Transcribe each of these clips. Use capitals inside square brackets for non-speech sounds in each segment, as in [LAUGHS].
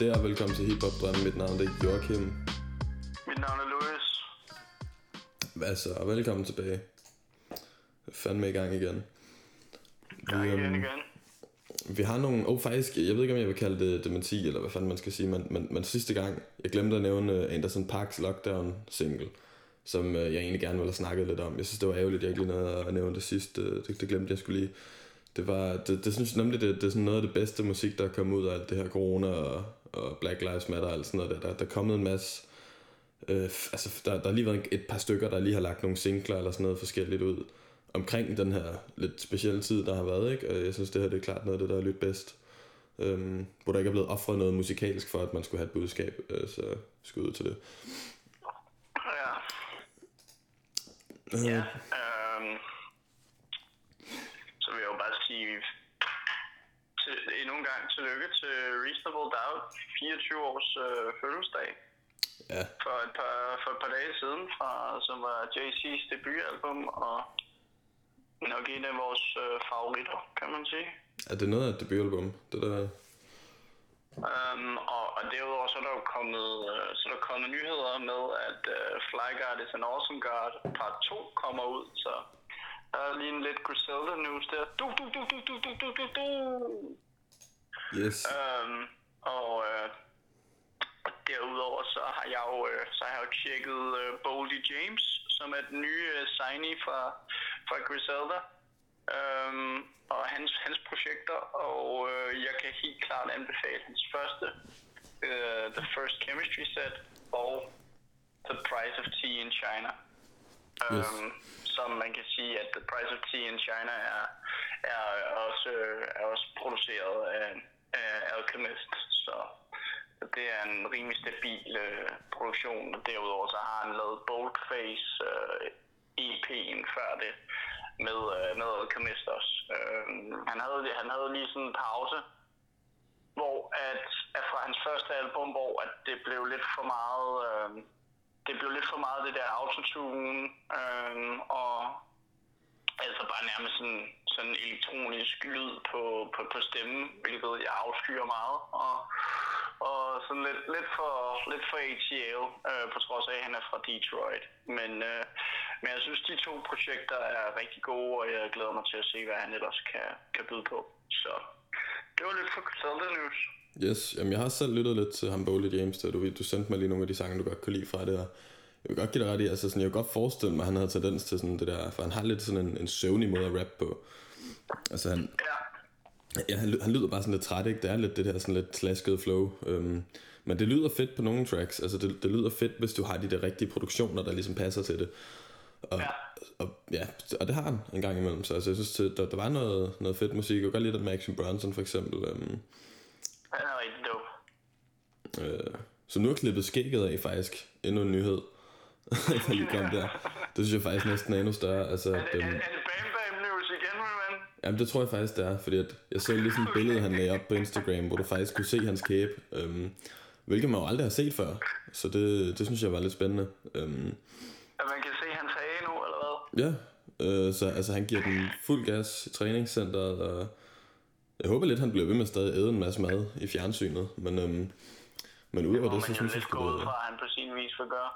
Der? Velkommen til Hip Hop Drømme. Mit navn er Joachim. Mit navn er Louis. Hvad så? Velkommen tilbage. Fandme i gang igen. Gang igen øhm, igen. Vi har nogle... Oh, faktisk, jeg ved ikke, om jeg vil kalde det dementi, eller hvad fanden man skal sige, men, men, men sidste gang, jeg glemte at nævne Anderson Parks Lockdown single, som uh, jeg egentlig gerne ville have snakket lidt om. Jeg synes, det var ærgerligt, jeg ikke lige nåede at nævne det sidste. Uh, det, det glemte jeg skulle lige. Det var, det, det synes jeg nemlig, det, det er sådan noget af det bedste musik, der er kommet ud af alt det her corona og, og Black Lives Matter og alt sådan noget der. Der, der er kommet en masse... Øh, altså, der, der har lige været et par stykker, der lige har lagt nogle singler eller sådan noget forskelligt ud omkring den her lidt specielle tid, der har været, ikke? Og jeg synes, det her det er klart noget af det, der er lidt bedst. Øhm, hvor der ikke er blevet offret noget musikalsk for, at man skulle have et budskab, øh, så skud ud til det. Ja. Øh, Ja. Øhm, så vil jeg jo bare sige til, endnu en gang tillykke til Reasonable Doubt 24 års øh, fødselsdag ja, for et, par, for et par dage siden, fra, som var JC's debutalbum og nok en af vores øh, favoritter, kan man sige. er det noget af et debutalbum? Det der... Um, og, og derudover så er der jo kommet, uh, så er der kommet nyheder med, at uh, Fly Guard is an Awesome Guard part 2 kommer ud, så der er lige en lidt Griselda news der. Du, du, du, du, du, du, du, du, du. Yes. Um, og uh, derudover så har jeg jo, uh, så har jeg jo tjekket uh, Boldy James, som er den nye uh, signee fra, fra Griselda. Um, og hans, hans projekter, og øh, jeg kan helt klart anbefale hans første, øh, The First Chemistry Set, og The Price of Tea in China. Yes. Øhm, som man kan sige, at The Price of Tea in China er, er, også, er også produceret af, af Alchemist, så det er en rimelig stabil øh, produktion. Derudover så har han lavet Boldface øh, EP'en før det, med, øh, med Alchemist også. Øh, han, havde, han havde lige sådan en pause, hvor at, at fra hans første album, hvor at det blev lidt for meget, øh, det blev lidt for meget det der autotune, øh, og altså bare nærmest sådan, sådan elektronisk lyd på, på, på stemmen, hvilket jeg afskyer meget, og, og sådan lidt, lidt, for, lidt for ATL, øh, på trods af, at han er fra Detroit. Men, øh, men jeg synes, de to projekter er rigtig gode, og jeg glæder mig til at se, hvad han ellers kan, kan byde på. Så det var lidt for Griselda News. Yes, jamen jeg har selv lyttet lidt til ham Bowley James, der du, du sendte mig lige nogle af de sange, du godt kunne lide fra det, og jeg vil godt give dig ret i, altså sådan, jeg kan godt forestille mig, at han havde tendens til sådan det der, for han har lidt sådan en, en søvnig måde at rappe på. Altså han, Ja, ja, han, han lyder bare sådan lidt træt, ikke? Det er lidt det der sådan lidt slasket flow. Øhm, men det lyder fedt på nogle tracks, altså det, det lyder fedt, hvis du har de der rigtige produktioner, der ligesom passer til det. Og, Ja. og, ja, og det har han en gang imellem, så altså, jeg synes, der, der var noget, noget fedt musik. Jeg kan godt lide det med Action Bronson for eksempel. Øhm, han er rigtig dope. Øh, så nu er klippet skægget af faktisk. Endnu en nyhed. [LAUGHS] der lige kom der. Det synes jeg faktisk næsten er endnu større. Altså, Er, det- er, øhm, er det Bam Bam News igen, ven? jamen det tror jeg faktisk det er, fordi at jeg så lige sådan et billede, han lagde op på Instagram, hvor du faktisk kunne se hans kæbe. Øhm, hvilket man jo aldrig har set før. Så det, det synes jeg var lidt spændende. Øhm, At man kan se hans hage nu, eller hvad? ja, øh, så altså, han giver den fuld gas i træningscenteret, og jeg håber lidt, han bliver ved med at stadig æde en masse mad i fjernsynet. Men, øhm, men udover Hvor det, så synes jeg ud det... fra, at han på sin vis vil gøre.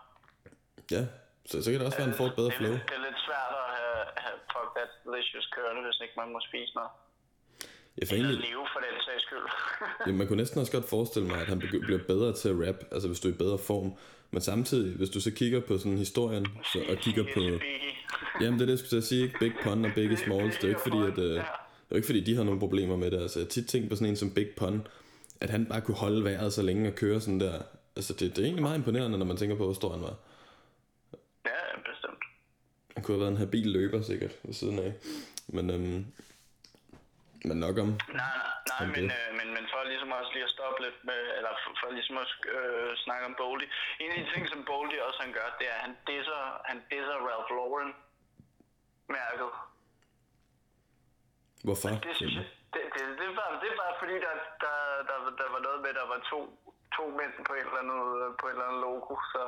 Ja, så, så kan det også være, at han får et bedre det, er flow. det er lidt svært at have, have fuck that delicious kørende, hvis ikke man må spise noget. Jeg får egentlig, leve for den sags skyld. [LAUGHS] Ja, man kunne næsten også godt forestille mig, at han bliver bedre til at rap, altså hvis du er i bedre form. Men samtidig, hvis du så kigger på sådan historien, så, og kigger på... Jamen det er det, jeg skulle at sige, ikke? Big Pun og Biggie Smalls. Det er ikke fordi, at, øh, det jo ikke fordi, de har nogle problemer med det. Altså, jeg tit tænkt på sådan en som Big Pun, at han bare kunne holde vejret så længe og køre sådan der. Altså det, det er egentlig meget imponerende, når man tænker på, hvor stor han var. ja, bestemt. Han kunne have været en habil løber sikkert ved siden af. Men, øhm, men nok om... Nej, nej, nej men, øh, men, men for ligesom også lige at stoppe lidt med, eller for, for ligesom at øh, snakke om Boldy. En af de ting, som Boldy også han gør, det er, at han disser, han disser Ralph Lauren mærket. Hvorfor? Det synes jeg, det, det, det, var, det var fordi, der, der, der, der var noget med, der var to, to mænd på et eller andet, på et eller andet logo, så,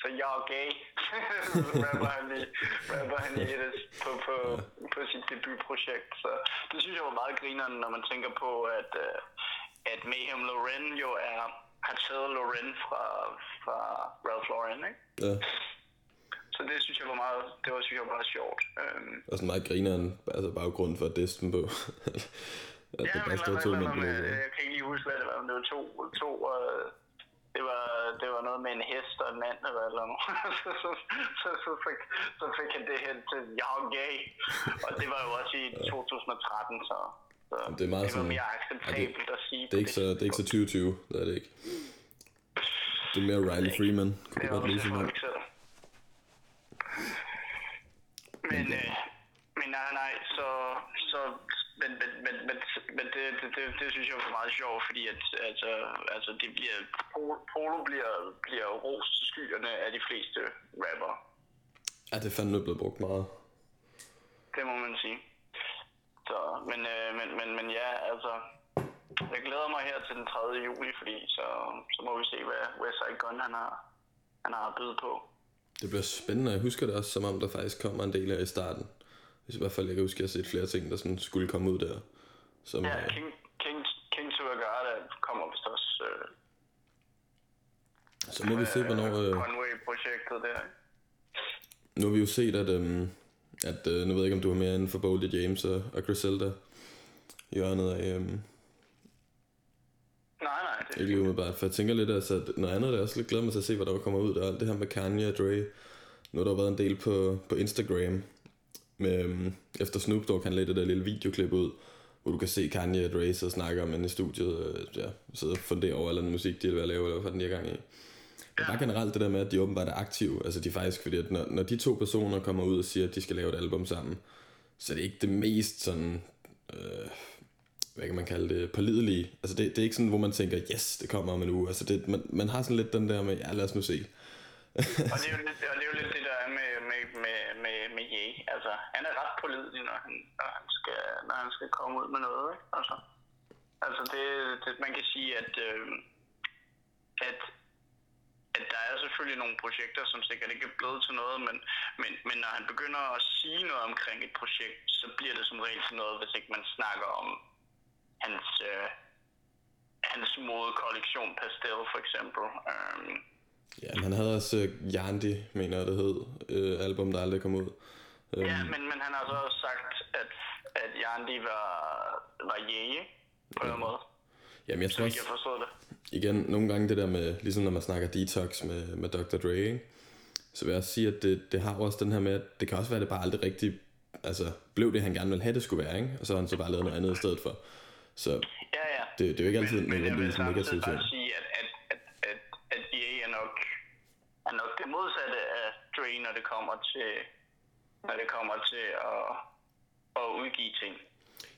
så jeg er gay, [LAUGHS] rapper han i, rapper han i det på, på, på sit debutprojekt. Så det synes jeg var meget grineren, når man tænker på, at, øh, at Mayhem Loren jo er, har taget Loren fra, fra Ralph Lauren, ikke? Ja. Så det synes jeg var meget, det var, synes jeg var meget sjovt. Øhm, Og sådan meget grineren, altså baggrunden for dem på. [LAUGHS] at ja, det men bare stod to mænd på jeg kan ikke lige huske, hvad det var, om det var to, to øh, det var, det var noget med en hest og en mand eller eller noget. [LAUGHS] så, så, så, så, fik, så fik han det hen til, jeg er gay. Og det var jo også i 2013, så, så det er meget det var sådan- mere acceptabelt at sige. Det er ikke så, det er ikke så 2020, det er det ikke. Det er mere Riley Freeman, kunne Det du er godt også som folk selv. Men, øh, men nej, nej, så, så men, men, men, men, men det, det, det, det, synes jeg var meget sjovt, fordi at, altså, altså det bliver, Polo- bliver, bliver rost til skyerne af de fleste rapper. Ja, det er fandme blevet brugt meget. Det må man sige. Så, men, øh, men, men, men ja, altså, jeg glæder mig her til den 3. juli, fordi så, så må vi se, hvad Westside Gun han har, han har at byde på. Det bliver spændende. Jeg husker det også, som om der faktisk kommer en del her i starten. Hvis i hvert fald jeg kan huske, at jeg har set flere ting, der sådan skulle komme ud der. Som, Ja, øh, King, King, King to Agartha kommer vist også øh, så må vi se, hvornår... Øh, Conway-projektet der. nu har vi jo set, at... Øh, at øh, nu ved jeg ikke, om du er mere inden for Boldy James og, og Griselda hjørnet af... Øh, Nej, nej, det ikke lige umiddelbart, for jeg tænker lidt, altså, at noget andet, der er også lidt glæder mig til at se, hvad der kommer ud der. Alt det her med Kanye og Dre. Nu har der været en del på, på Instagram, med, øhm, efter Snoop Dogg, han lagde det der lille videoklip ud, hvor du kan se Kanye og Dre så snakke om inde i studiet, øh, ja, sidde og fundere over eller anden musik, de er at lave, eller hvad fanden de er gang i. Men bare generelt det der med, at de åbenbart er aktive, altså de er faktisk, fordi at når, når de to personer kommer ud og siger, at de skal lave et album sammen, så er det ikke det mest sådan, øh, hvad kan man kalde det, pålidelige. Altså det, det er ikke sådan, hvor man tænker, yes, det kommer om en uge. Altså det, man, man har sådan lidt den der med, ja, lad os nu se. Og det er jo lidt, og det, er jo lidt det, der er med, med, med, med, med Ye. Altså, han er ret pålidelig, når han, når han, skal, når han skal komme ud med noget. Ikke? Altså, altså det, det, man kan sige, at, øh, at, at der er selvfølgelig nogle projekter, som sikkert ikke er blevet til noget, men, men, men når han begynder at sige noget omkring et projekt, så bliver det som regel til noget, hvis ikke man snakker om hans, øh, hans modekollektion Pastel, for eksempel. Um, Ja, men han havde også uh, Yandi, mener jeg det hed, uh, album, der aldrig kom ud. Um, Ja, men, men han har så også sagt, at, at Yandi var, var jæge på en måde, jamen jeg tror også, jeg forstod det. igen, nogle gange det der med, ligesom når man snakker detox med, med Dr. Dre, ikke? så vil jeg også sige, at det, det har jo også den her med, at det kan også være, at det bare aldrig rigtig, altså, blev det, han gerne ville have, det skulle være, ikke? og så har han så bare lavet noget andet i stedet for. Så Ja, ja. det, det er jo ikke altid Men, men jeg vil samtidig bare sige, at, at, at, at, at EA er nok, er nok det modsatte af Dre, når det kommer til, når det kommer til at, at udgive ting.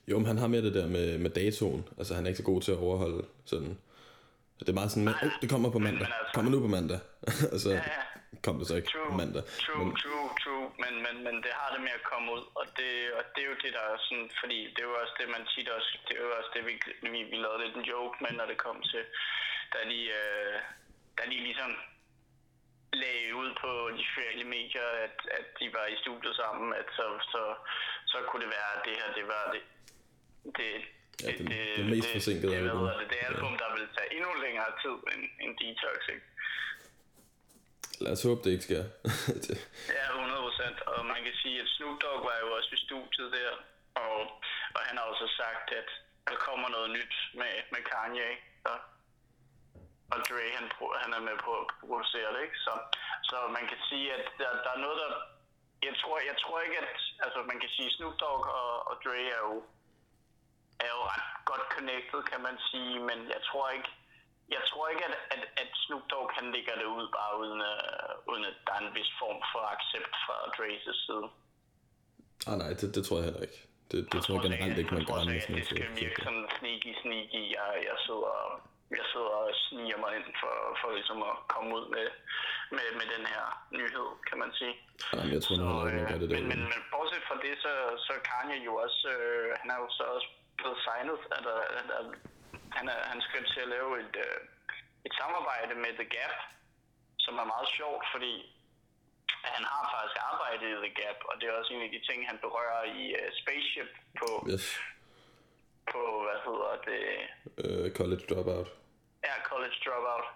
Jo, men han har mere det der med, med datoen. Altså, han er ikke så god til at overholde sådan... Det er meget sådan, at oh, det kommer på mandag. men altså- Kommer nu på mandag. og [LAUGHS] så Ja, ja. Kom det så ikke True, mandag. true, Men, true, true, men, men, men det har det med at komme ud, og det, og det er jo det, der er sådan, fordi det er jo også det, man tit også, det er jo også det, vi, vi, vi lavede lidt en joke med, når det kom til, da de, øh, da de ligesom lagde ud på de sociale medier, at, at de var i studiet sammen, at så, så, så kunne det være, at det her, det var det, det, Ja, det- det mest forsinkede det, album. Det, det album, der vil tage endnu længere tid end, end Detox, ikke? Lad os håbe, det ikke sker. [LAUGHS] Ja, 100 procent. Og man kan sige, at Snoop Dogg var jo også i studiet der, og, og han har også sagt, at der kommer noget nyt med, med Kanye, og, og Dre, han, han er med på at producere det, ikke? Så, så man kan sige, at der, der er noget, der... Jeg tror, jeg tror ikke, at... Altså, man kan sige, Snoop Dogg og, og Dre er jo, er jo ret godt connected, kan man sige, men jeg tror ikke, jeg tror ikke, at, at, at Snoop Dogg han ligger det ud, bare uden, uh, uden at der er en vis form for accept fra Dre's side. ah, nej, det, det tror jeg heller ikke. Det, det tror jeg generelt ikke, man gør. Jeg tror at det skal virke sådan sneaky, sneaky. Jeg, jeg, sidder, jeg sidder og sniger mig ind for, for ligesom at komme ud med, med, med den her nyhed, kan man sige. Nej, men jeg tror nu heller ikke, man gør det øh, men, der. men, men bortset fra det, så, så Kanye jo også, øh, han er jo så også blevet signet, eller, eller, han, er, han skal til at lave et, øh, et samarbejde med The Gap, som er meget sjovt, fordi han har faktisk arbejdet i The Gap, og det er også en af de ting, han berører i uh, Spaceship på, Yes. på, hvad hedder det, Øh, college Dropout. ja, College Dropout.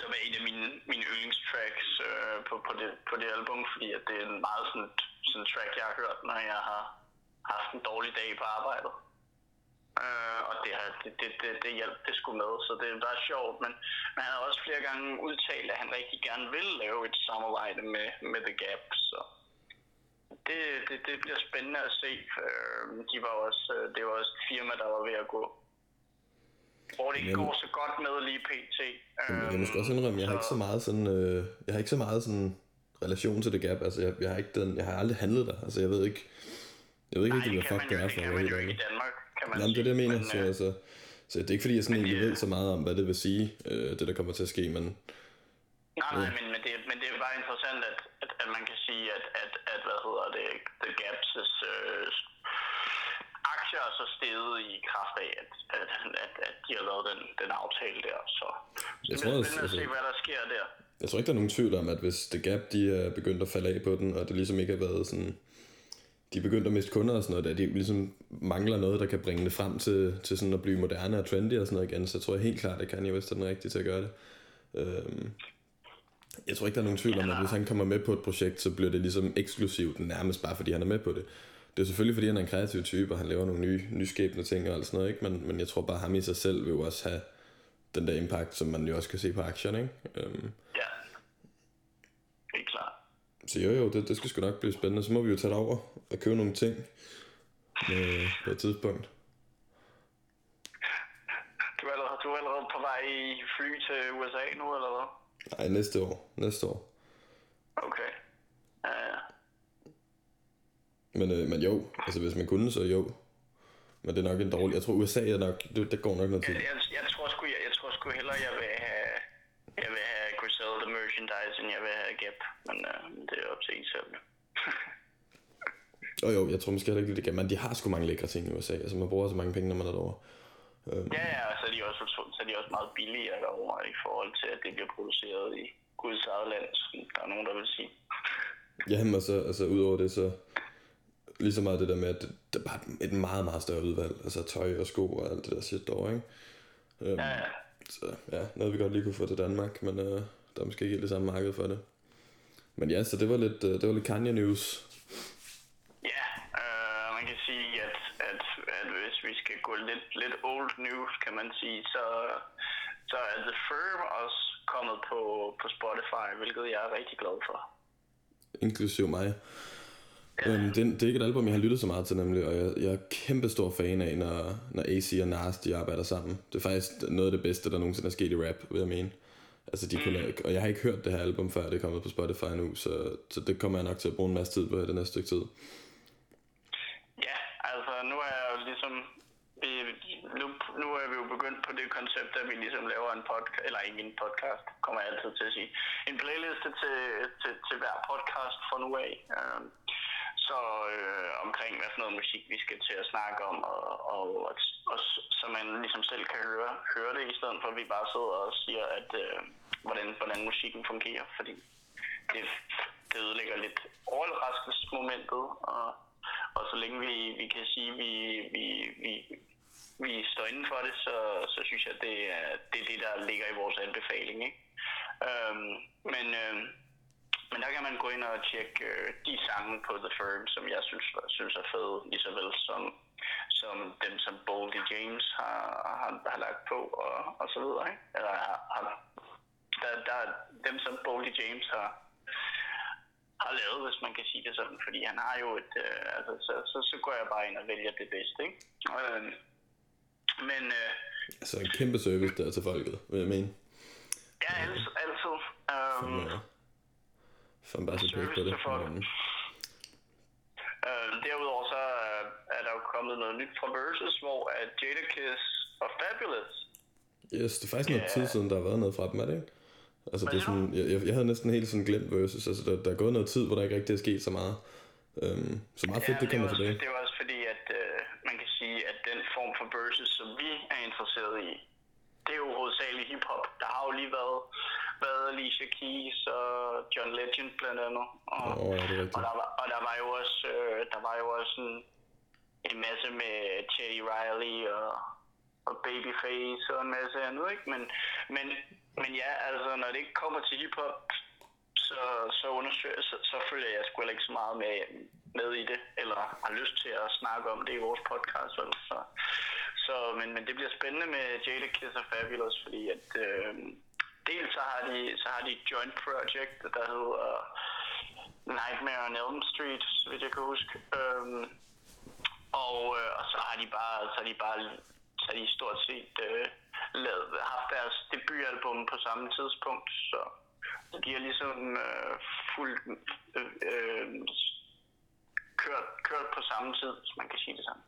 Som er en af mine, mine yndlingstracks øh, på, på, det, på det album, fordi at det er en meget sådan, sådan track, jeg har hørt, når jeg har haft en dårlig dag på arbejdet. Øh, og det, har, det, det, det, det hjalp det skulle med, så det var sjovt. Men, men han har også flere gange udtalt, at han rigtig gerne vil lave et samarbejde med, med The Gap. Så det, det, det bliver spændende at se. Øh, de var også, øh, det var også et firma, der var ved at gå. Hvor det ikke Jamen- går så godt med lige pt. Jamen, jeg må sgu også indrømme, jeg har ikke så meget sådan, øh, jeg har ikke så meget sådan relation til The Gap. Altså, jeg, jeg har ikke den, jeg har aldrig handlet der. Altså, jeg ved ikke, jeg ved ikke rigtig, det hvad kan fuck man det er det for kan at man være jo ikke i. Danmark, kan man Jamen, det er det, jeg mener. Men, Så, altså, så det er ikke fordi, jeg sådan men egentlig det- ved så meget om, hvad det vil sige, øh, det der kommer til at ske, men Nej, nej, men, men, det, men det er bare interessant, at, at, at man kan sige, at, at, at hvad hedder det, The Gaps' øh, aktier er så steget i kraft af, at, at, at, at de har lavet den, den aftale der. Så, Jeg det tror bliver også, spændende at se, altså- hvad der sker der. jeg tror ikke, der er nogen tvivl om, at hvis The Gap, de er begyndt at falde af på den, og det ligesom ikke har været sådan, de begyndte at miste kunder og sådan noget, at de ligesom mangler noget, der kan bringe det frem til, til sådan at blive moderne og trendy og sådan noget igen, så tror jeg helt klart, at Kanye West er den rigtige til at gøre det. Øhm, jeg tror ikke, der er nogen tvivl om, at hvis han kommer med på et projekt, så bliver det ligesom eksklusivt nærmest bare, fordi han er med på det. Det er selvfølgelig, fordi han er en kreativ type, og han laver nogle nye, nyskabende ting og alt sådan noget, ikke? Men, men jeg tror bare, ham i sig selv vil jo også have den der impact, som man jo også kan se på aktierne, ikke? Øhm, Ja så jo jo, det, det skal sgu nok blive spændende. Så må vi jo tage over og købe nogle ting øh, på et tidspunkt. Du er, allerede, du er allerede på vej i fly til USA nu, eller hvad? Nej, næste år. Næste år. Okay. Ja, ja. Men, øh, men jo, altså hvis man kunne, så jo. Men det er nok en dårlig... Jeg tror USA er nok... Det, det går nok noget tid. Jeg, jeg, jeg, tror sgu, jeg, jeg tror sgu hellere, jeg vil have, jeg vil have Griselda merchandise, end jeg vil have Gap. Men øh, det er op til en selv. Og [LAUGHS] jo, jeg tror måske heller ikke, det kan. Men de har sgu mange lækre ting i USA. Altså man bruger så mange penge, når man er derovre. ja, ja, og så er, de også, så er de også meget billigere derovre i forhold til, at det bliver produceret i Guds eget land, som der er nogen, der vil sige. [LAUGHS] Jamen, og så, altså udover det, så lige så meget det der med, at det, det er bare et meget, meget større udvalg. Altså tøj og sko og alt det der shit derovre, ikke? Øhm, Ja, ja. Så ja, noget vi godt lige kunne få til Danmark, men øh, der er måske ikke helt det samme marked for det. Men ja, så det var lidt, øh, det var lidt Kanye News. Ja, øh, man kan sige, at, at, at hvis vi skal gå lidt, lidt old news, kan man sige, så, så er The Firm også kommet på, på Spotify, hvilket jeg er rigtig glad for. Inklusiv mig. Øhm, det, det er ikke et album, jeg har lyttet så meget til nemlig, og jeg, jeg er kæmpe stor fan af, når, når AC og Nas de arbejder sammen. Det er faktisk noget af det bedste, der nogensinde er sket i rap, vil jeg mene. Altså, de kunne, og jeg har ikke hørt det her album, før det er kommet på Spotify nu, så, så det kommer jeg nok til at bruge en masse tid på det næste stykke tid. Ja, altså nu er jeg jo ligesom... Vi, nu, nu er vi jo begyndt på det koncept, at vi ligesom laver en podcast, eller ikke en podcast, kommer jeg altid til at sige, en playliste til, til, til hver podcast fra nu af. Øh, så øh, omkring, hvad for noget musik vi skal til at snakke om, og, og, og, og så man ligesom selv kan høre, høre det, i stedet for at vi bare sidder og siger, at øh, hvordan, hvordan musikken fungerer, fordi det, det ødelægger lidt overraskelsesmomentet, og, og så længe vi, vi kan sige, at vi, vi, vi, vi står inden for det, så, så synes jeg, at det er, det er det, der ligger i vores anbefaling. Ikke? Øhm, men, Øh, men der kan man gå ind og tjekke øh, de sange på The Firm, som jeg synes, synes er fede, lige så vel som, som dem, som Boldy James har, har, har lagt på, og, og så videre. Ikke? Eller har, har, der, der er dem, som Boldy James har, har lavet, hvis man kan sige det sådan, fordi han har jo et, øh, altså, så, så, så går jeg bare ind og vælger det bedste, ikke? Øhm, men øh, Altså, en kæmpe service der til folket, vil jeg mene. ja, altid, altid øhm, Ja. Fan bare så pæk på det. Men, øh, derudover så øh, er der jo kommet noget nyt fra Versus, hvor at Jadakiss og Fabulous yes, det er faktisk noget Ja. tid siden, der har været noget fra dem, er det ikke? Altså, det er sådan, jeg, jeg, havde næsten helt sådan glemt versus. Altså, der, der er gået noget tid, hvor der ikke rigtig er sket så meget. Øhm, så meget fedt, det er kommer tilbage. Det er også fordi, at øh, man kan sige, at den form for versus, som vi er interesseret i, det er jo hovedsageligt hiphop. Der har jo lige været, været Alicia Keys og John Legend blandt andet. Og, Åh, ja, det er rigtigt. og, der, var, og der var jo også, øh, der var jo også en, en masse med Teddy Riley og, og Babyface og en masse andet, ikke? Men, men, men ja, altså, når det ikke kommer til hiphop, så, så, undersøger, så, så følger jeg sgu ikke så meget med, med i det, eller har lyst til at snakke om det i vores podcast. Vel? Så, så, men, men det bliver spændende med Jada Kiss og Fabulous, fordi at, øh, dels så har, de, så har de et joint project, der hedder Nightmare on Elm Street, hvis jeg kan huske. Øhm, og, øh, og så har de bare, så har de bare så har de stort set øh, lavet, haft deres debutalbum på samme tidspunkt, så, de har ligesom øh, fuldt øh, øh, kørt, kørt på samme tid, hvis man kan sige det sådan.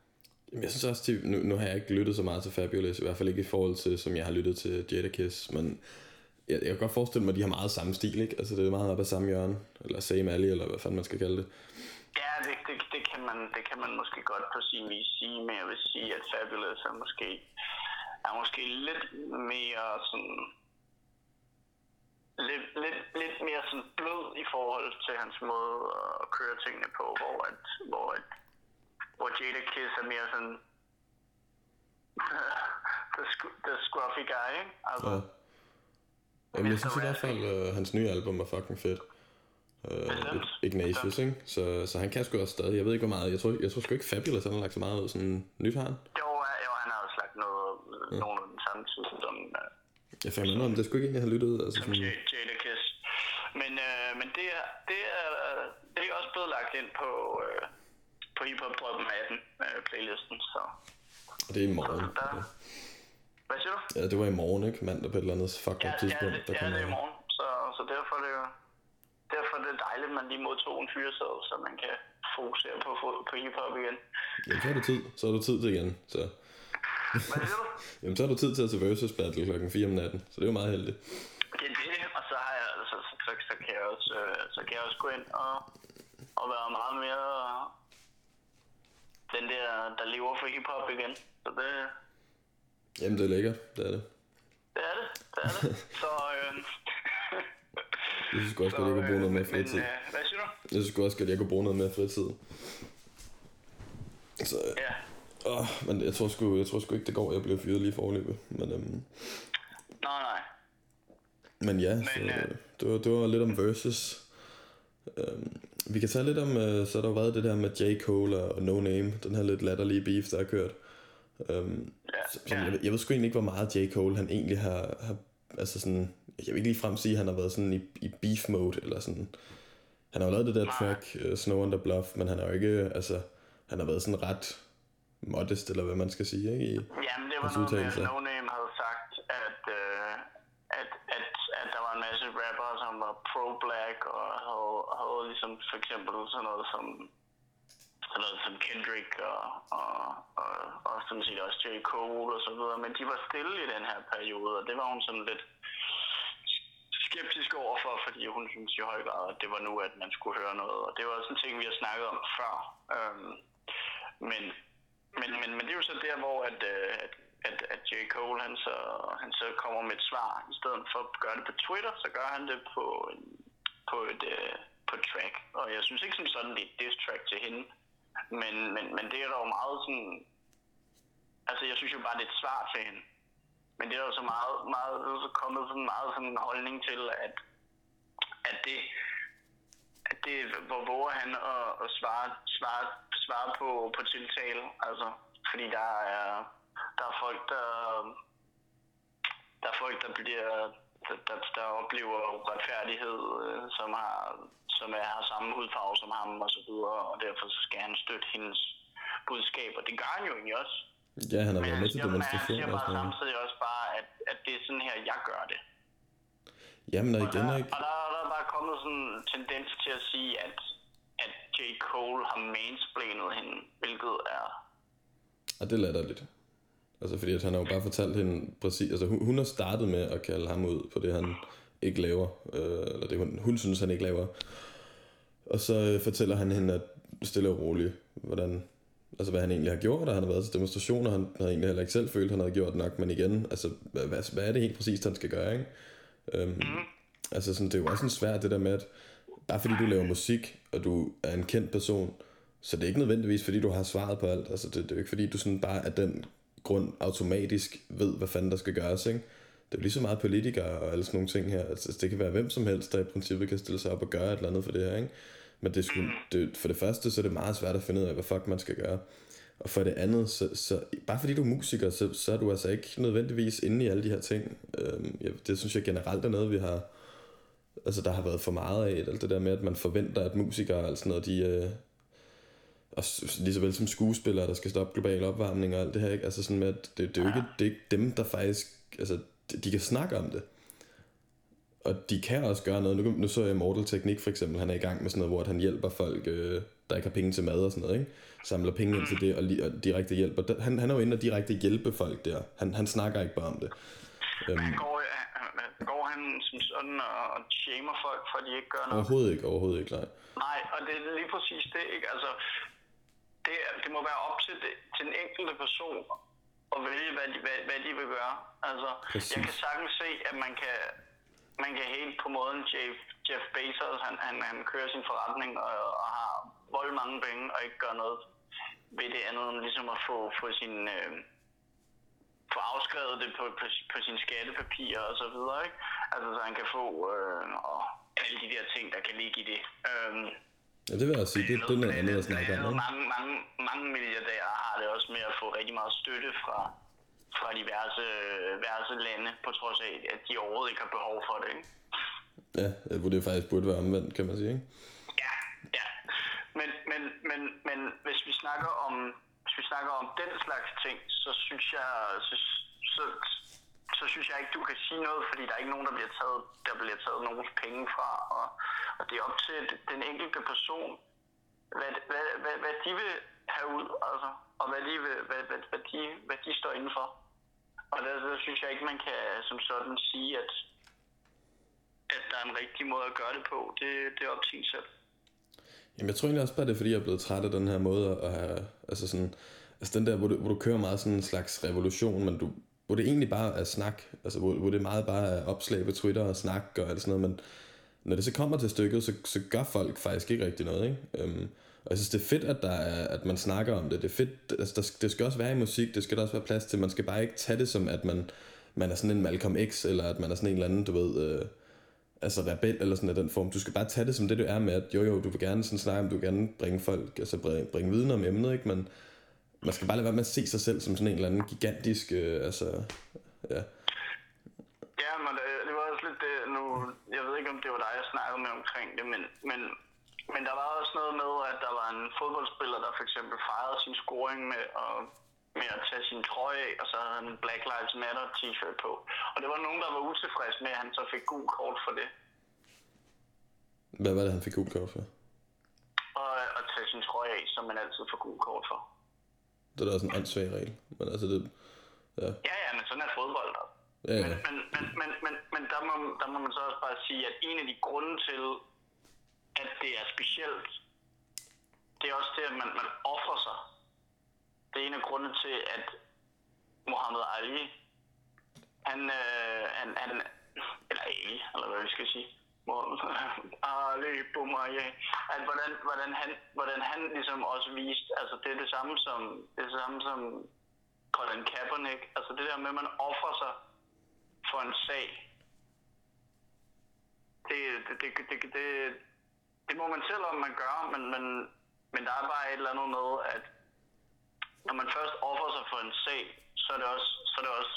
Jamen, jeg synes også, de, nu, nu har jeg ikke lyttet så meget til Fabulous, i hvert fald ikke i forhold til, som jeg har lyttet til Jadakiss, men jeg, jeg kan godt forestille mig, at de har meget samme stil, ikke? Altså, det er meget op ad samme hjørne, eller same alley, eller hvad fanden man skal kalde det. Ja, det, det, det, kan man, det kan man måske godt på sin vis sige, men jeg vil sige, at Fabulous er måske, er måske lidt mere sådan, lidt, lidt, lidt mere sådan blød i forhold til hans måde at køre tingene på, hvor, at, hvor, at, hvor Jada Kiss er mere sådan [LAUGHS] the, the scruffy guy, ikke? Altså, ja. Jamen, jeg synes i hvert fald, at uh, hans nye album er fucking fedt. Uh, Ignatius, ikke? Så, så han kan sgu også stadig. Jeg ved ikke, hvor meget. Jeg tror, jeg tror sgu ikke Fabulous, han har lagt så meget ud sådan nyt har han. Jo, jo, han har også lagt noget, ja. nogle af den samme tid som... Uh, jeg fandt noget om, det skulle ikke egentlig have lyttet. Altså, som sådan... Jada Kiss. Men, uh, men det, er, det, er, det er også blevet lagt ind på, uh, på Hip Hop Drømmen 18 uh, playlisten, så... Og det er i morgen. Der, hvad siger du? Ja, det var i morgen, ikke? Mandag på et eller andet fucked ja, tidspunkt. Ja, det, ja, det er i morgen. Så, så derfor er det jo derfor er det dejligt, at man lige modtog en fyrsæd, så man kan fokusere på, på hiphop igen. Jamen, så har du tid. Så har du tid til igen. Så. Hvad siger du? [LAUGHS] Jamen, så har du tid til at til versus battle klokken 4 om natten. Så det er jo meget heldigt. Det er det, og så, har jeg, altså, så, så, så, kan jeg også, øh, så kan jeg også gå ind og, og være meget mere den der, der lever for hiphop igen. Så det, Jamen, det er lækkert. Det er det. Det er det. Det er det. [LAUGHS] Så, øh... Jeg synes også, at jeg kunne [LAUGHS] bruge noget mere fritid. Men, øh, hvad siger du? Jeg synes også, at jeg kunne bruge noget mere fritid. Så, ja. Åh, men jeg tror, sgu, jeg tror sgu ikke, det går, jeg bliver fyret lige forløbet. Men, øhm, nej, nej. Men ja, men, så, øh, det, var, det var lidt om versus. Øhm, vi kan tage lidt om, øh, så der har været det der med J. Cole og No Name, den her lidt latterlige beef, der har kørt. Øhm, ja, som, ja. jeg, jeg ved sgu egentlig ikke, hvor meget J. Cole han egentlig har, har altså sådan, jeg vil ikke lige frem sige, at han har været sådan i, i beef mode, eller sådan, han har jo lavet det der track, uh, Snow Under Bluff, men han har jo ikke, altså, han har været sådan ret modest, eller hvad man skal sige, ikke? I, Jamen, det var noget med, No Name havde sagt, at, uh, at, at, at der var en masse rapper, som var pro-black, og havde, havde ligesom for eksempel sådan noget som sådan noget som Kendrick og, og, og, og sådan set også J. Cole og så videre, men de var stille i den her periode, og det var hun sådan lidt skeptisk overfor, fordi hun synes i høj grad, at det var nu, at man skulle høre noget, og det var sådan en ting, vi har snakket om før. Øhm, men, men, men, men det er jo så der, hvor at, øh, at, at, at J. Cole han så, han så kommer med et svar, i stedet for at gøre det på Twitter, så gør han det på, en, på et, øh, på et track. Og jeg synes ikke som sådan, det er et diss track til hende. Men, men, men det er der jo meget sådan... Altså, jeg synes jo bare, det er et svar til hende. Men det er jo så meget, meget det er så kommet sådan meget sådan en holdning til, at, at det, at det, hvor våger han at, at svare, svare, svare på, på tiltale. Altså, fordi der er, der er folk, der, der er folk, der bliver, der, der, der oplever uretfærdighed, øh, som har som er, har samme hudfarve som ham og så videre, og derfor så skal han støtte hendes budskab, og det gør han jo egentlig også. Ja, han har været med til demonstrationer. Men han siger bare samtidig også bare, at, at det er sådan her, jeg gør det. Jamen, og igen og der, ikke... Og der, der er bare kommet sådan en tendens til at sige, at, at J. Cole har mansplanet hende, hvilket er... Og det er latterligt. Altså, fordi at han har jo bare fortalt hende præcis... Altså, hun, hun har startet med at kalde ham ud på det, han ikke laver. Øh, eller det, hun, hun synes, han ikke laver. Og så øh, fortæller han hende, at stille og roligt, hvordan, altså hvad han egentlig har gjort, og han har været til demonstrationer, han har egentlig heller ikke selv følt, han havde gjort nok, men igen, altså hvad, hvad, hvad er det helt præcist, han skal gøre, ikke? Øhm, mm. Altså sådan, det er jo også sådan svært det der med, at bare fordi du laver musik, og du er en kendt person, Så det er ikke nødvendigvis, fordi du har svaret på alt. Altså, det, det er jo ikke, fordi du sådan bare af den grund automatisk ved, hvad fanden der skal gøres, ikke? Det er jo lige så meget politikere og alle sådan nogle ting her. Altså, det kan være hvem som helst, der i princippet kan stille sig op og gøre et eller andet for det her, ikke? Men det er sgu, det, for det første, så er det meget svært at finde ud af, hvad fuck man skal gøre. Og for det andet, så, så bare fordi du er musiker, så, så er du altså ikke nødvendigvis inde i alle de her ting. Øhm, ja, det synes jeg generelt er noget, vi har... Altså, der har været for meget af, alt det der med, at man forventer, at musikere og sådan noget, de... Øh, og lige så vel som skuespillere, der skal stoppe global opvarmning og alt det her, ikke? Altså sådan med, at det, det er jo ikke, det er ikke dem, der faktisk... Altså, de kan snakke om det. Og de kan også gøre noget. Nu, nu så jeg Mortal Teknik for eksempel. Han er i gang med sådan noget, hvor han hjælper folk, øh, der ikke har penge til mad og sådan noget. Ikke? Samler penge ind til det og, li- og direkte hjælper. Han, han er jo inde og direkte hjælpe folk der. Han, han snakker ikke bare om det. Men øhm. går, går han som sådan og, og shamer folk, for de ikke gør noget? Overhovedet ikke, overhovedet ikke, nej. Nej, og det er lige præcis det, ikke? Altså, det, det må være op til, det, til den enkelte person at vælge, hvad de, hvad, hvad de vil gøre. Altså, Præcis. jeg kan sagtens se, at man kan, man kan helt på måden Jeff, Jeff Bezos, han, han, han kører sin forretning og, og har vold mange penge og ikke gør noget ved det andet end ligesom at få, få sin... Øh, få afskrevet det på, på, på sine skattepapirer og så videre, ikke? Altså, så han kan få øh, og alle de der ting, der kan ligge i det. Øhm, ja, det vil jeg sige, det, det er noget andet at snakke om. Mange, mange, mange milliardærer har det også med at få rigtig meget støtte fra, fra diverse, diverse lande, på trods af, at de overhovedet ikke har behov for det, ikke? Ja, hvor det faktisk burde være omvendt, kan man sige, ikke? Ja, ja. Men, men, men, men hvis vi snakker om hvis vi snakker om den slags ting, så synes jeg, så, så, så synes jeg ikke, du kan sige noget, fordi der er ikke nogen, der bliver taget, der bliver taget nogens penge fra, og, og det er op til den enkelte person, hvad, hvad, hvad, hvad de vil have ud, altså, og hvad de, vil, hvad, hvad, hvad, de, hvad de står indenfor. Og der, der synes jeg ikke, man kan øh, som sådan sige, at, at der er en rigtig måde at gøre det på. Det, det er op til en selv. Jamen, jeg tror egentlig også bare, det er, fordi jeg er blevet træt af den her måde at have, altså sådan, altså den der, hvor du, hvor du kører meget sådan en slags revolution, men du, hvor det egentlig bare er snak, altså hvor, hvor det meget bare er opslag på Twitter og snak og alt sådan noget, men når det så kommer til stykket, så, så gør folk faktisk ikke rigtig noget, ikke? Øhm, og jeg synes, det er fedt, at, der er, at man snakker om det. Det er fedt, altså der, det skal også være i musik, det skal der også være plads til. Man skal bare ikke tage det som, at man, man er sådan en Malcolm X, eller at man er sådan en eller anden, du ved, øh, altså rebel eller sådan af den form. Du skal bare tage det som det, du er med, at jo jo, du vil gerne sådan snakke om, du vil gerne bringe folk, altså bringe, bringe viden om emnet, ikke? Men man skal bare lade være med at se sig selv som sådan en eller anden gigantisk, øh, altså, ja. Ja, men det, det var også lidt det, nu, jeg ved ikke, om det var dig, jeg snakkede med omkring det, men, men, men der var også noget med, at der var en fodboldspiller, der for eksempel fejrede sin scoring med at med at tage sin trøje af, og så havde han en Black Lives Matter t-shirt på. Og det var nogen, der var utilfreds med, at han så fik gul kort for det. Hvad var det, han fik gul kort for? Og at tage sin trøje af, som man altid får gul kort for. Det er da også en åndssvag regel. Men altså det... Ja. ja, ja, men sådan er fodbold der. Ja. Men, men, men, men, men, men der, må, der må man så også bare sige, at en af de grunde til, at det er specielt, det er også det, at man, man offrer sig. Det er en af grundene til, at Muhammad Ali, han, øh, han, han eller Ali, eller hvad vi skal sige, Ali Boumaier, at hvordan, hvordan, han, hvordan han ligesom også viste, altså det er det samme som, det er det samme som Colin Kaepernick, altså det der med, at man offrer sig for en sag, det, det, det, det, det, det må man selv om man gør, men, men, men der er bare et eller andet med, at når man først offer sig for en sag, så er det også, så er det også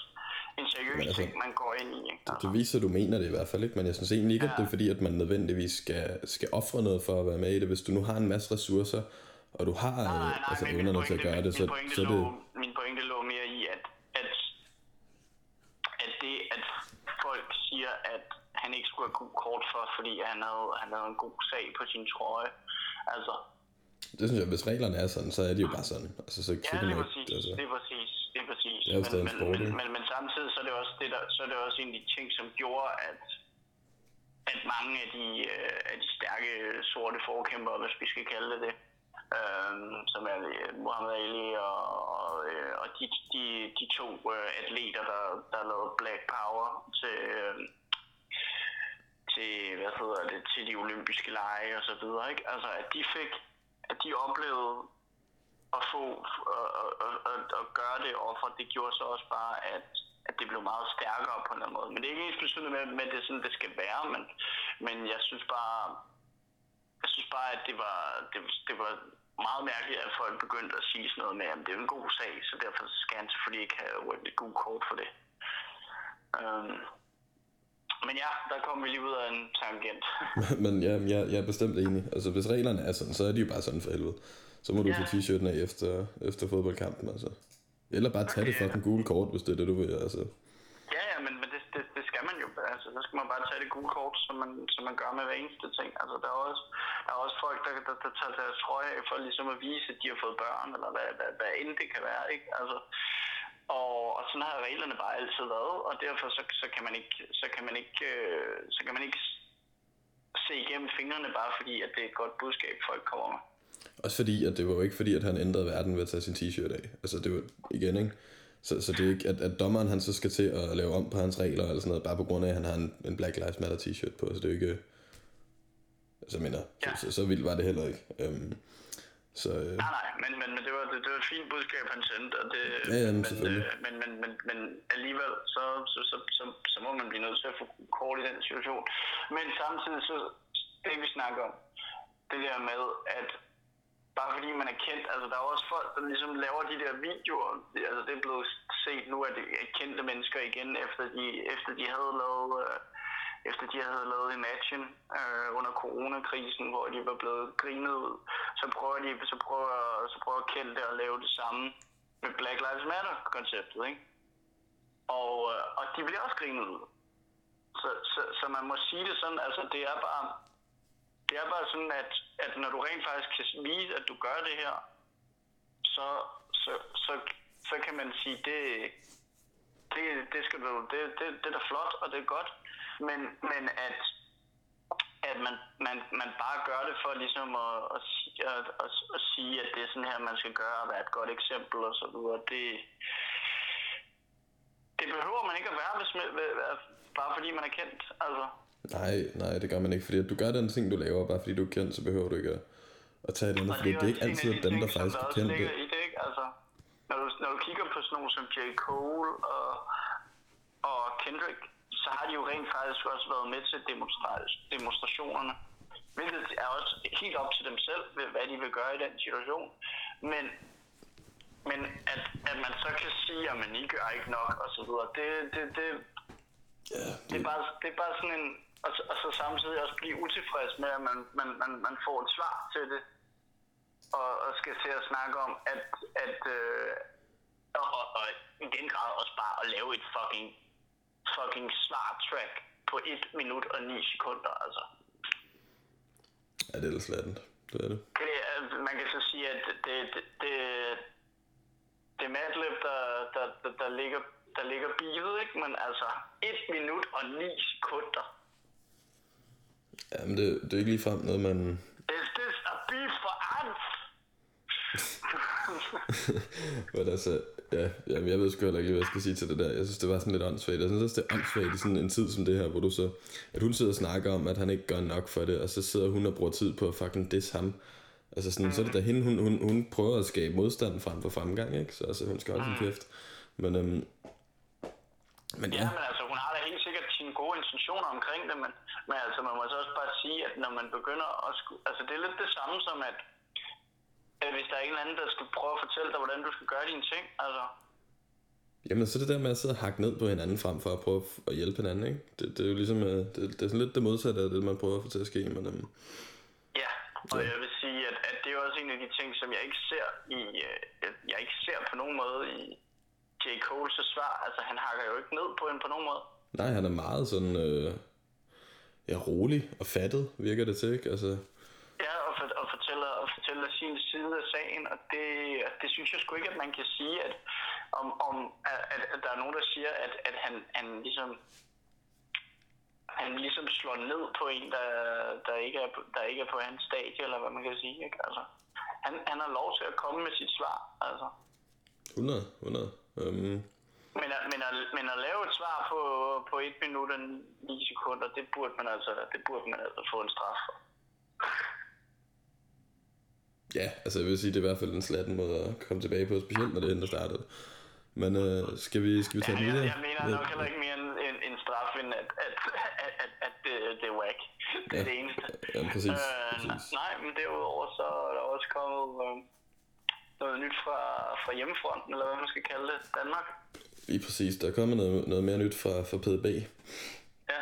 en seriøs altså, ting, man går ind i. Ikke? Det, det viser, at du mener det i hvert fald ikke, men jeg synes egentlig ikke, ja. at det er fordi, at man nødvendigvis skal, skal ofre noget for at være med i det. Hvis du nu har en masse ressourcer, og du har nej, nej, nej, altså, evnerne til at gøre det, så, så lå, det... Min pointe lå mere i, at det, at folk siger, at han ikke skulle have god kort for, fordi han havde, han havde en god sag på sin trøje. Altså, det synes jeg, hvis reglerne er sådan, så er de jo bare sådan. Altså, så, ja, det, er præcis, altså, det er præcis. Det er præcis. Det er men, sport, men, men, men, samtidig så er det også, det der, så er det også en af de ting, som gjorde, at, at mange af de, øh, af de stærke sorte forkæmpere, hvis vi skal kalde det det, øh, som er øh, Muhammad Ali og, og, øh, og de, de, de to øh, atleter, der, der lavede Black Power til, øh, til, hvad hedder det, til de olympiske lege og så videre, ikke? Altså, at de fik at de oplevede at få øh, øh, at, og, og, og gøre det offer, det gjorde så også bare, at, at det blev meget stærkere på en eller anden måde. Men det er ikke ens betydende med, med, at det er sådan, det skal være, men, men jeg synes bare, jeg synes bare, at det var, det, det var meget mærkeligt, at folk begyndte at sige sådan noget med, at det er en god sag, så derfor skal han selvfølgelig ikke have et god kort for det. Um, men ja, der kom vi lige ud af en tangent. [LAUGHS] men ja, jeg, jeg er bestemt enig. Altså, hvis reglerne er sådan, så er de jo bare sådan for helvede. Så må du ja. få t-shirten af efter, efter fodboldkampen, altså. Eller bare tage okay, det fucking gule kort, hvis det er det, du vil, altså. Ja, ja, men, men det, det, det, skal man jo. Altså, så skal man bare tage det gule kort, som man, som man gør med hver eneste ting. Altså, der er også, der er også folk, der, der, der tager deres trøje af for ligesom at vise, at de har fået børn, eller hvad, hvad, hvad end det kan være, ikke? Altså, og, og sådan har reglerne bare altid været, og derfor så, så kan man ikke, så kan man ikke, øh, så kan man ikke se igennem fingrene, bare fordi, at det er et godt budskab, folk kommer med. Også fordi, at det var jo ikke fordi, at han ændrede verden ved at tage sin t-shirt af. Altså det var igen, ikke? Så, så det er ikke, at, at dommeren han så skal til at lave om på hans regler eller sådan noget, bare på grund af, at han har en, en Black Lives Matter t-shirt på. Så det er jo ikke... Altså mener, ja. så, så, så vildt var det heller ikke. Um, så, øh... Nej, nej, men, men, men det, var, det, det var et fint budskab, han sendte, og det, ja, ja, men, øh, men, men, men, men alligevel, så, så, så, så, så må man blive nødt til at få kort i den situation. Men samtidig, så det vi snakker om, det der med, at bare fordi man er kendt, altså der er også folk, der ligesom laver de der videoer, altså det er blevet set nu, at det er kendte mennesker igen, efter de, efter de havde lavet... Øh, efter de havde lavet Imagine øh, under coronakrisen, hvor de var blevet grinet ud, så prøver de så prøver, så prøver Kjeld at lave det samme med Black Lives Matter-konceptet, ikke? Og, øh, og de bliver også grinet ud. Så, så, så man må sige det sådan, altså det er bare, det er bare sådan, at, at når du rent faktisk kan vise, at du gør det her, så, så, så, så kan man sige, det, det, det, skal du, det, det, det er da flot, og det er godt men, men at, at man, man, man bare gør det for ligesom at, at, at, at, at sige, at det er sådan her, man skal gøre, og være et godt eksempel og så videre, det, det behøver man ikke at være, hvis man, bare fordi man er kendt. Altså. Nej, nej, det gør man ikke, fordi at du gør den ting, du laver, bare fordi du er kendt, så behøver du ikke at, at tage det andet, fordi det, det er ikke altid dem, der faktisk er kendt. I det, ikke? Altså, når, du, når du kigger på sådan nogle som J. Cole og, og Kendrick, så har de jo rent faktisk også været med til demonstrationerne. Hvilket er også helt op til dem selv, hvad de vil gøre i den situation. Men, men at, at man så kan sige, at man ikke gør ikke nok, og så videre, det, det, det, ja, det... det, er bare, det er bare sådan en... Og, og så samtidig også blive utilfreds med, at man, man, man, man får et svar til det, og, og skal til at snakke om, at, at øh, og, og, og i den grad også bare at lave et fucking fucking svar-track på 1 minut og 9 sekunder, altså. Ja, det er lidt slattent. Det er det. det man kan så sige, at det, det, det, det er Madlib, der, der, der, der, ligger, der ligger bivet, ikke? Men altså, 1 minut og 9 sekunder. Jamen, det, det er ikke lige frem noget, man... Is this a beef for ants? [LAUGHS] Men altså, ja, jamen, jeg ved sgu heller ikke hvad jeg skal sige til det der. Jeg synes, det var sådan lidt åndssvagt. Jeg synes også, det er åndssvagt i sådan en tid som det her, hvor du så, at hun sidder og snakker om, at han ikke gør nok for det, og så sidder hun og bruger tid på at fucking diss ham. Altså sådan, mm. så er det da hende, hun, hun, hun prøver at skabe modstand frem for fremgang, ikke? Så altså, hun skal holde mm. sin kæft. Men, øhm, men ja. ja, men altså, hun har da helt sikkert sine gode intentioner omkring det, men, men altså, man må så også bare sige, at når man begynder at... Sku, altså, det er lidt det samme som, at hvis der er en eller anden, der skal prøve at fortælle dig, hvordan du skal gøre dine ting. Altså. Jamen, så det der med at sidde og hakke ned på hinanden, frem for at prøve at hjælpe hinanden, ikke? Det, det er jo ligesom, øh, det, det er sådan lidt det modsatte af det, man prøver at få til at ske. Men, um, ja, og ja. jeg vil sige, at, at det er også en af de ting, som jeg ikke ser i, øh, jeg ikke ser på nogen måde i J. Cole's svar. Altså, han hakker jo ikke ned på en på nogen måde. Nej, han er meget sådan, øh, ja, rolig og fattet, virker det til, ikke? Altså, Ja, og, for, og fortæller, og fortæller sin side af sagen, og det, det synes jeg sgu ikke, at man kan sige, at, om, om, at, at, der er nogen, der siger, at, at han, han ligesom han ligesom slår ned på en, der, der, ikke er, der ikke er på hans stadie, eller hvad man kan sige. Ikke? Altså, han, han har lov til at komme med sit svar. Altså. 100, 100. Um... Men, at, men, at, men at lave et svar på, på 1 minut og 9 sekunder, det burde man altså, det burde man altså få en straf for. Ja, altså jeg vil sige, det er i hvert fald en slatten måde at komme tilbage på, specielt når det der starter det. Men øh, skal, vi, skal vi tage Ja, jeg, jeg mener nok heller ikke mere en, en, en straf, end at, at, at, at, at det, det er whack. Det er Ja. det eneste. Ja, præcis. Øh, præcis. nej, men derudover så er der også kommet øh, noget nyt fra, fra hjemmefronten, eller hvad man skal kalde det, Danmark. Lige præcis. Der er kommet noget, noget mere nyt fra, fra PDB. Ja,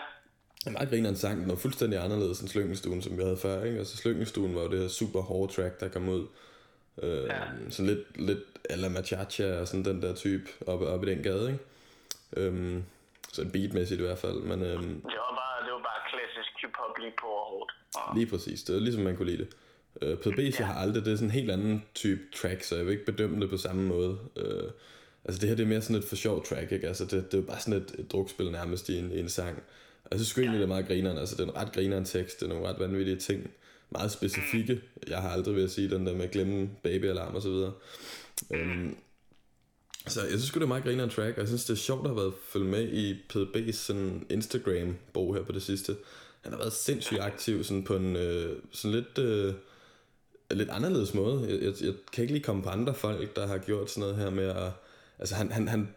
En meget grinerende sang. Den var fuldstændig anderledes end Slyngenstuen, som vi havde før. Ikke? Altså Slyngenstuen var jo det her super hårde track, der kom ud. Øh, Ja. Sådan lidt, lidt a la Machacha og sådan den der type oppe, oppe i den gade. Ikke? Øhm, sådan beatmæssigt i hvert fald. Men øhm, det var bare, det var bare klassisk hip-hop lige på og hårdt. Og, Lige præcis, det er ligesom man kunne lide det. Øh, PDB. Ja. har aldrig, det er sådan en helt anden type track, så jeg vil ikke bedømme det på samme måde. Øh, altså det her det er mere sådan et for sjov track, ikke? Altså det, det er bare sådan et, et drukspil nærmest i en, i en sang. Og jeg synes egentlig, det er meget grineren, altså det er en ret grineren tekst, det er nogle ret vanvittige ting. Meget specifikke. Jeg har aldrig ved at sige den der med at glemme babyalarm og så videre. Øhm, så jeg synes det er meget grineren track, og jeg synes, det er sjovt at have været følge med i PDB's sådan Instagram-bog her på det sidste. Han har været sindssygt aktiv sådan på en øh, sådan lidt, øh, lidt anderledes måde. Jeg, jeg, jeg, kan ikke lige komme på andre folk, der har gjort sådan noget her med at... Altså han, han, han,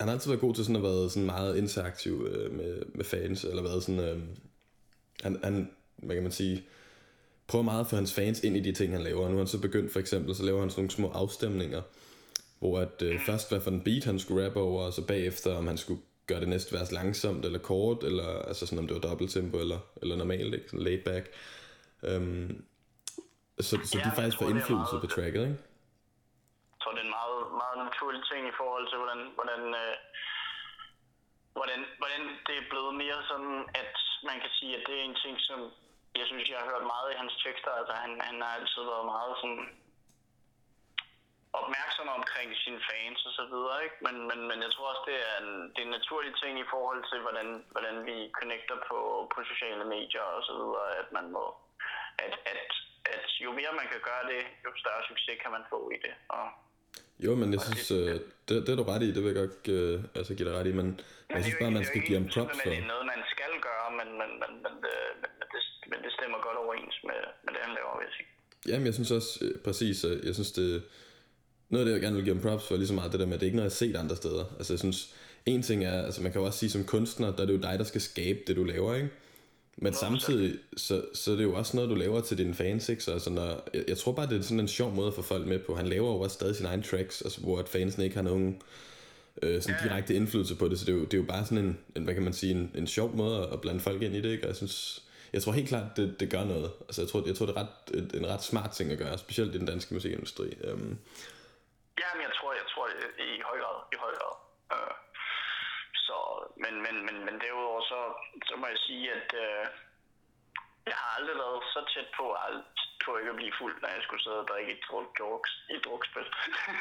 han har altid været god til sådan at være sådan meget interaktiv øh, med, med fans, eller været sådan... Øh, han, han, hvad kan man sige, prøver meget at få hans fans ind i de ting, han laver. Nu har han så begyndt for eksempel, så laver han sådan nogle små afstemninger, hvor at øh, først hvad for en beat han skulle rappe over, og så bagefter om han skulle gøre det næste vers langsomt eller kort, eller altså sådan om det var dobbelttempo eller, eller normalt, ikke? Sådan laid back. Øhm, så, så Ja, de faktisk får indflydelse på tracket, ikke? Tror, det er en meget, meget naturlig ting i forhold til, hvordan, hvordan, øh, hvordan, hvordan det er blevet mere sådan, at man kan sige, at det er en ting, som jeg synes, jeg har hørt meget i hans tekster. Altså, han, han har altid været meget sådan opmærksom omkring sine fans og så videre, ikke? Men, men, men jeg tror også, det er, en, det er en naturlig ting i forhold til, hvordan, hvordan vi connecter på, på sociale medier og så videre, at man må, at, at, at jo mere man kan gøre det, jo større succes kan man få i det. Og, jo, men jeg synes, øh, det, det er du ret i, det vil jeg godt øh, altså, give dig ret i, men, men jeg synes bare, man skal give ham props for. Det er noget, man skal gøre, men, men, men, men, det, men, det, men det stemmer godt overens med, med det, han laver, vil jeg sige. Jamen, jeg synes også, øh, præcis, øh, jeg synes det, noget af det, jeg gerne vil give ham props for, er lige så meget det der med, at det er ikke noget, jeg har set andre steder. Altså, jeg synes, en ting er, altså man kan jo også sige som kunstner, der er det jo dig, der skal skabe det, du laver, ikke? Men samtidig, så, så er det jo også noget, du laver til dine fans, ikke? Så altså, når, jeg, jeg tror bare, det er sådan en sjov måde at få folk med på. Han laver jo også stadig sine egne tracks, altså, hvor at fansen ikke har nogen øh, sådan direkte indflydelse på det, så det er jo, det er jo bare sådan en, en, hvad kan man sige, en, en sjov måde at blande folk ind i det, ikke? Og jeg synes, jeg tror helt klart, det, det gør noget. Altså, jeg tror, jeg tror det er ret, et, en ret smart ting at gøre, specielt i den danske musikindustri. Um, Ja, men jeg tror, jeg tror det i høj grad, i høj grad. Øh, så, men, men, men, men derudover så, så må jeg sige, at øh, jeg har aldrig været så tæt på, alt, på ikke at blive fuld, når jeg skulle sidde og drikke i, druk, druks, i drukspil.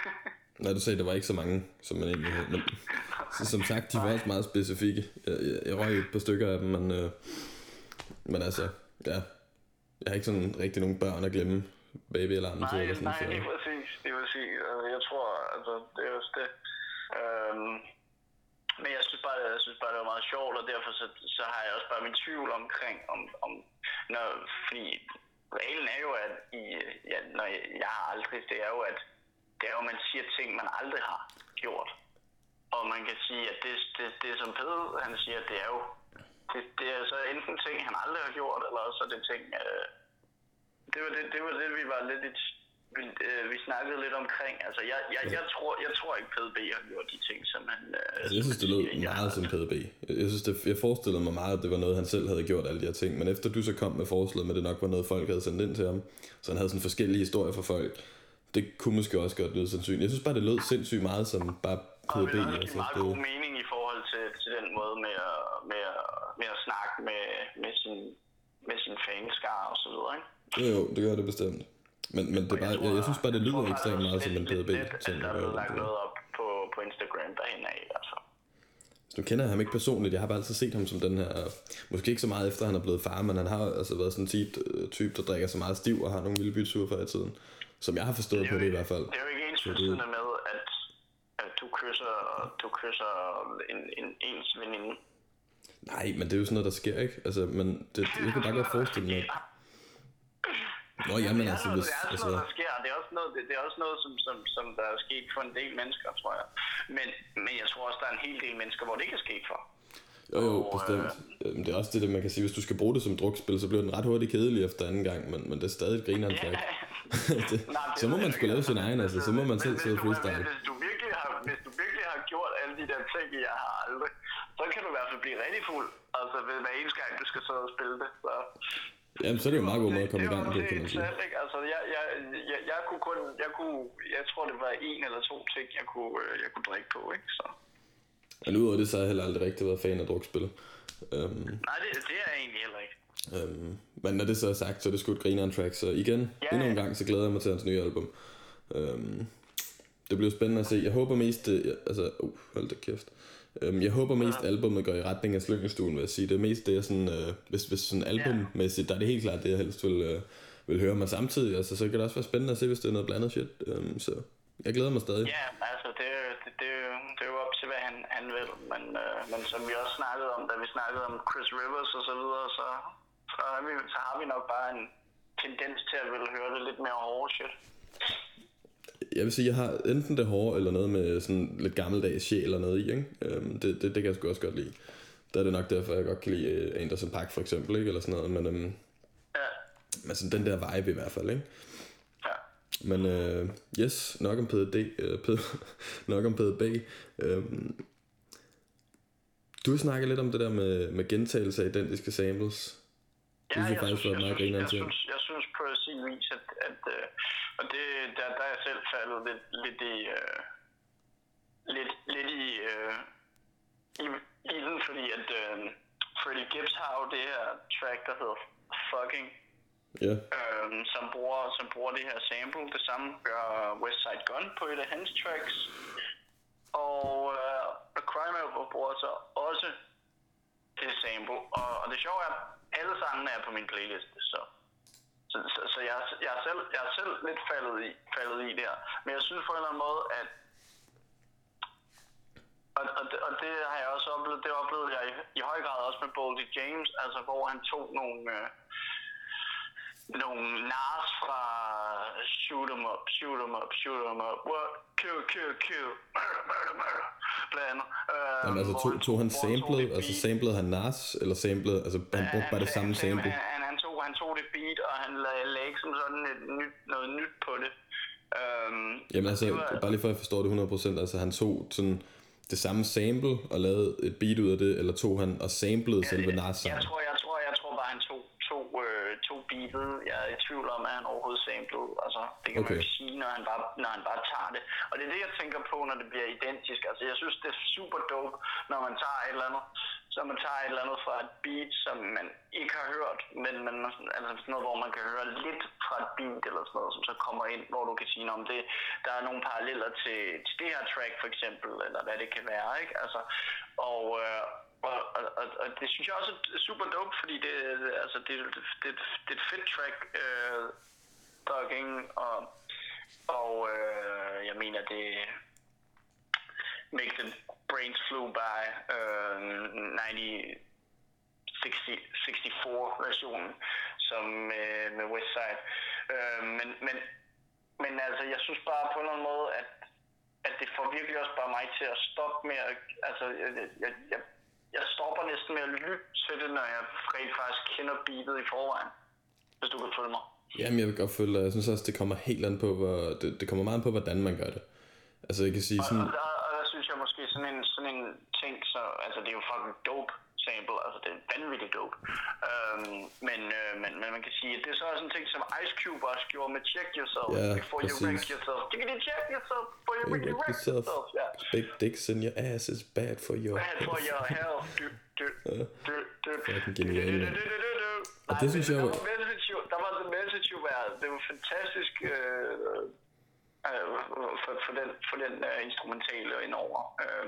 [LAUGHS] Nej, du sagde, der var ikke så mange, som man egentlig havde. Men [LAUGHS] så, som sagt, de var også meget specifikke. Jeg, jeg, jeg røg et par stykker af dem, men, øh, men altså, ja. Jeg har ikke sådan rigtig nogen børn at glemme babyalarmen til. nej, Eller sådan, nej, så. det er præcis, det er præcis. Altså, jeg tror, altså, det er også det. Øhm, men jeg synes bare, jeg synes bare, det var meget sjovt, og derfor så, så har jeg også bare min tvivl omkring, om, om når, fordi reglen er jo, at i, ja, når jeg, jeg har aldrig, det er jo, at det er jo, at man siger ting, man aldrig har gjort. Og man kan sige, at det, det, det som Pede, han siger, det er jo, det, det er så enten ting, han aldrig har gjort, eller også er det ting, øh, det var det, det var det, vi var lidt i, vi, øh, vi snakkede lidt omkring. Altså, jeg, jeg, jeg, tror, jeg tror ikke, PDB har gjort de ting, som han... Øh, Altså, jeg synes, det lød siger, meget som PDB. Jeg, jeg synes, det, jeg forestillede mig meget, at det var noget, han selv havde gjort, alle de her ting. Men efter du så kom med forslaget med, det nok var noget, folk havde sendt ind til ham, så han havde sådan forskellige historier for folk, det kunne måske også godt lyde sandsynligt. Jeg synes bare, det lød sindssygt meget som bare Og det PDB. vil også Altså, meget det, god mening i forhold til, til den måde med at, med at, med at snakke med, med sin, med sin fanskare og så videre, ikke? jo, jo, det gør det bestemt. Men, men det er bare, jeg, jeg synes bare, det lyder ekstremt meget som en PDB. Lidt, at der er lagt noget op på, på Instagram derhen af, altså. Nu kender jeg ham ikke personligt, jeg har bare altid set ham som den her, måske ikke så meget efter han er blevet far, men han har altså været sådan en type, øh, type der drikker så meget stiv og har nogle vilde byture før i tiden. Som jeg har forstået på det i hvert fald. Det er jo ikke ens betydende med, at, at du kysser, du kysser en, en, ens veninde. Nej, men det er jo sådan noget, der sker, ikke? Altså, men det, jeg kan bare godt forestille mig, [LAUGHS] Nå, jamen, det er altså, noget, hvis- det er også altså- noget, der sker. Det er også noget, det, det er også noget som, som, som der er sket for en del mennesker, tror jeg. Men, men jeg tror også, der er en hel del mennesker, hvor det ikke er sket for. Jo, jo, Og, bestemt. Øhm, Det er også det, der man kan sige, hvis du skal bruge det som drukspil, så bliver den ret hurtigt kedelig efter anden gang, men, men det er stadig et grineren [LAUGHS] det, Nej, så må man sgu lave sin egen, altså. Så må man selv sidde du- freestyle. Hvis du, virkelig har, hvis du virkelig har gjort alle de der ting, jeg har aldrig, så kan du i hvert fald blive rigtig fuld. Altså, ved hver eneste gang, du skal sidde og spille det. Så. Jamen, så er det jo en meget god måde at komme i Det- gang det var kan man sige. ikke? Altså, jeg, jeg, jeg, jeg kunne kun, jeg kunne, jeg tror, det var en eller to ting, jeg kunne, øh, jeg kunne drikke på, ikke? Så. Men udover det, så har jeg heller aldrig rigtig været fan af drukspil. Øhm, Nej, det, det er jeg egentlig heller ikke. øhm, men når det så er sagt, så er det sgu et grineren track, så igen, Ja, endnu en gang, så glæder jeg mig til hans nye album. Øhm, det bliver spændende at se. Jeg håber mest, det, altså, uh, hold da kæft. Øhm, jeg håber mest, at albumet går i retning af Slyngestuen, vil jeg sige. Det er mest det, jeg sådan, øh, hvis, hvis sådan albummæssigt, der er det helt klart det, jeg helst vil, øh, vil høre mig samtidig. Altså, så kan det også være spændende at se, hvis det er noget blandet shit. Øhm, så jeg glæder mig stadig. Ja, altså det, er det, det, er det er jo op til, hvad han, han vil. Men, øh, men som vi også snakkede om, da vi snakkede om Chris Rivers og så videre, så, så, har vi, så har vi nok bare en tendens til at ville høre det lidt mere hårde shit. Jeg vil sige, jeg har enten det hårde, eller noget med sådan lidt gammeldags sjæl eller noget i, ikke? Øhm, det, det, det kan jeg sgu også godt lide. Der er det nok derfor, jeg godt kan lide øh, Anderson Park for eksempel, ikke? Eller sådan noget, men, øhm, Ja, men sådan den der vibe i hvert fald, ikke? ja. Men øh, yes, nok om PDD, øh, P, [LAUGHS] nok om PDB. Øhm, du har snakket lidt om det der med, med gentagelse af identiske samples. Det synes jeg faktisk var jeg, synes, jeg, synes, jeg synes på sin vis, at, at øh, og det, der, der er jeg selv faldet lidt, lidt i, øh, lidt, lidt i, øh, i, i den, fordi at øh, Freddie Gibbs har jo det her track, der hedder Fucking, Ja, øh, som, bruger, som bruger det her sample. Det samme gør West Side Gun på et af hans tracks. Og øh, Crime Album bruger så også det sample. Og, og det sjove er, at alle sangene er på min playlist, så... Så, så, så jeg, jeg, er selv, jeg er selv lidt faldet i, faldet i der. Men jeg synes på en eller anden måde, at og, og, det, og det har jeg også oplevet, det oplevede jeg i, i høj grad også med Boldy James, altså hvor han tog nogle, øh, nogle nars fra shoot 'em up, shoot 'em up, shoot 'em up, what, kill, kill, kill, murder, murder, murder, blandt andet. Øh, Jamen, altså tog, han tog han det altså samlede han Nas, eller samlede, altså han brugte bare det samme sample. Han, han, han, tog, det beat, og han lagde, lagde ikke som sådan et nyt, noget nyt på det. Øhm, Jamen altså, det var- bare lige for at jeg forstår det 100%, altså han tog sådan det samme sample og lavede et beat ud af det, eller tog han og samplede selve Nas jeg tror bare, han tog, tog, øh, tog beatet. Jeg er i tvivl om, at han overhovedet samplede. Altså, det kan okay. man ikke sige, når han, bare, når han bare tager det. Og det er det, jeg tænker på, når det bliver identisk. Altså, jeg synes, det er super dope, når man tager et eller andet, så man tager et eller andet fra et beat, som man ikke har hørt, men, men altså sådan noget, hvor man kan høre lidt fra et beat eller sådan noget, som så kommer ind, hvor du kan sige, om det, der er nogle paralleller til, til det her track for eksempel, eller hvad det kan være, ikke? Altså, og, øh, og, og, og, og det synes jeg også er super dope, fordi det, altså, det, det, det, det er et fedt track, øh, Dogging, og, og øh, jeg mener, det Make the Brains Flew By øh, 90, 60, 64 versionen, som øh, med Westside. Øh, men, men, men altså, jeg synes bare på en eller anden måde, at, at det får virkelig også bare mig til at stoppe med at, altså, jeg, jeg, jeg, jeg stopper næsten med at lytte til det, når jeg rent faktisk kender beatet i forvejen. Hvis du kan følge mig. Jamen, jeg vil godt følge. Jeg synes også, det kommer helt an på, hvor, det, det kommer meget an på, hvordan man gør det. Altså, jeg kan sige Og, sådan, og, der, og der synes jeg måske sådan en, sådan en ting, så, altså det er jo fucking dope sample, altså det er vanvittigt dope. Øhm, men, øh, men, men man kan sige, at det er så også en ting, som Ice Cube også gjorde med Check Yourself, Ja, before you præcis. wreck yourself. You can check yourself before you "Hey, really wreck wreck yourself. yourself. Ja. Big dicks in your ass is bad for your Bad for health." your health. Du, du, du, du. Fucking genial, du. Og det synes jeg der jo- Der var The Message jo været, det var fantastisk øh, øh, for, for den, for den øh, instrumentale indover. Øh,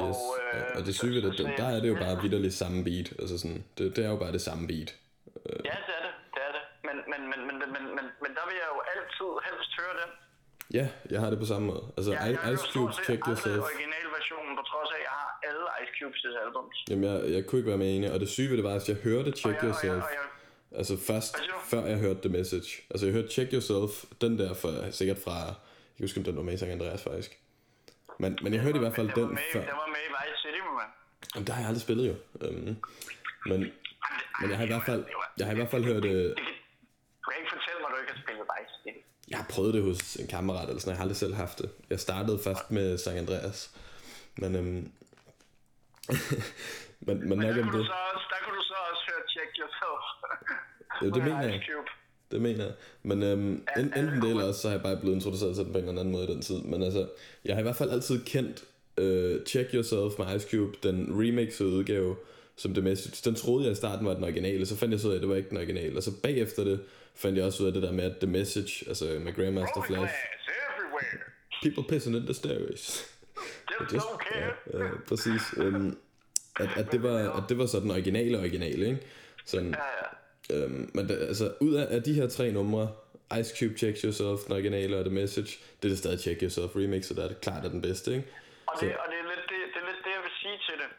Yes. Og, og det syge ved det, så- der, der er det jo bare vidderligt samme beat. Altså sådan, det, det er jo bare det samme beat. Ja, det er det, det er det. Men, men, men, men, men, men, men, der vil jeg jo altid helst høre den. Ja, jeg har det på samme måde. Altså, Jeg, jeg I- Ice Cube, Check Yourself. originalversionen, på trods af, at jeg har alle Ice Cubes albums. Jamen, jeg, jeg kunne ikke være mere enig. Og det syge ved det var, at jeg hørte Check og jeg, og jeg, Yourself. og jeg, Altså først, før jeg hørte The Message. Altså jeg hørte Check Yourself, den der for, sikkert fra, jeg kan huske, om den var med Andreas faktisk. Men, men jeg hørte i hvert fald den den var med, før. Den var med i Vice City, man. Jamen, der har jeg aldrig spillet jo. Øhm, men, men jeg har i hvert fald, jeg har i hvert fald hørt, øh, Du kan ikke fortælle mig, at du ikke har spillet Vice City. jeg har prøvet det hos en kammerat eller sådan, jeg har aldrig selv haft det. Jeg startede først med Sankt Andreas. Men, øhm, [LAUGHS] men, men Men nok der om kunne, du det. så også, der kunne du så også høre Check Yourself. Jo, det mener jeg. Cube. Det mener jeg. Men øhm, Ja, en, ja, enten det det eller også, så har jeg bare blevet introduceret til den på en eller anden måde i den tid. Men altså, jeg har i hvert fald altid kendt øh, Check Yourself med Ice Cube, den remixede udgave, som The Message. Den troede jeg i starten var den originale, så fandt jeg så ud af, at det var ikke den originale. Og så bagefter det fandt jeg også ud af det der med, at The Message, altså med Grandmaster Flash, people pissing in the stairways. Just, Just, don't ja, care. ja, præcis. Øhm, at, at, det var, at det var så den originale originale, ikke? Sådan, Ja, ja. Øhm, men det, altså, ud af, af de her tre numre, Ice Cube, Check Yourself, den originale og The Message, det er det stadig Check Yourself remixet, der er det klart er den bedste, ikke? Og, Så- det, og det, er lidt det, det er lidt det, jeg vil sige til det.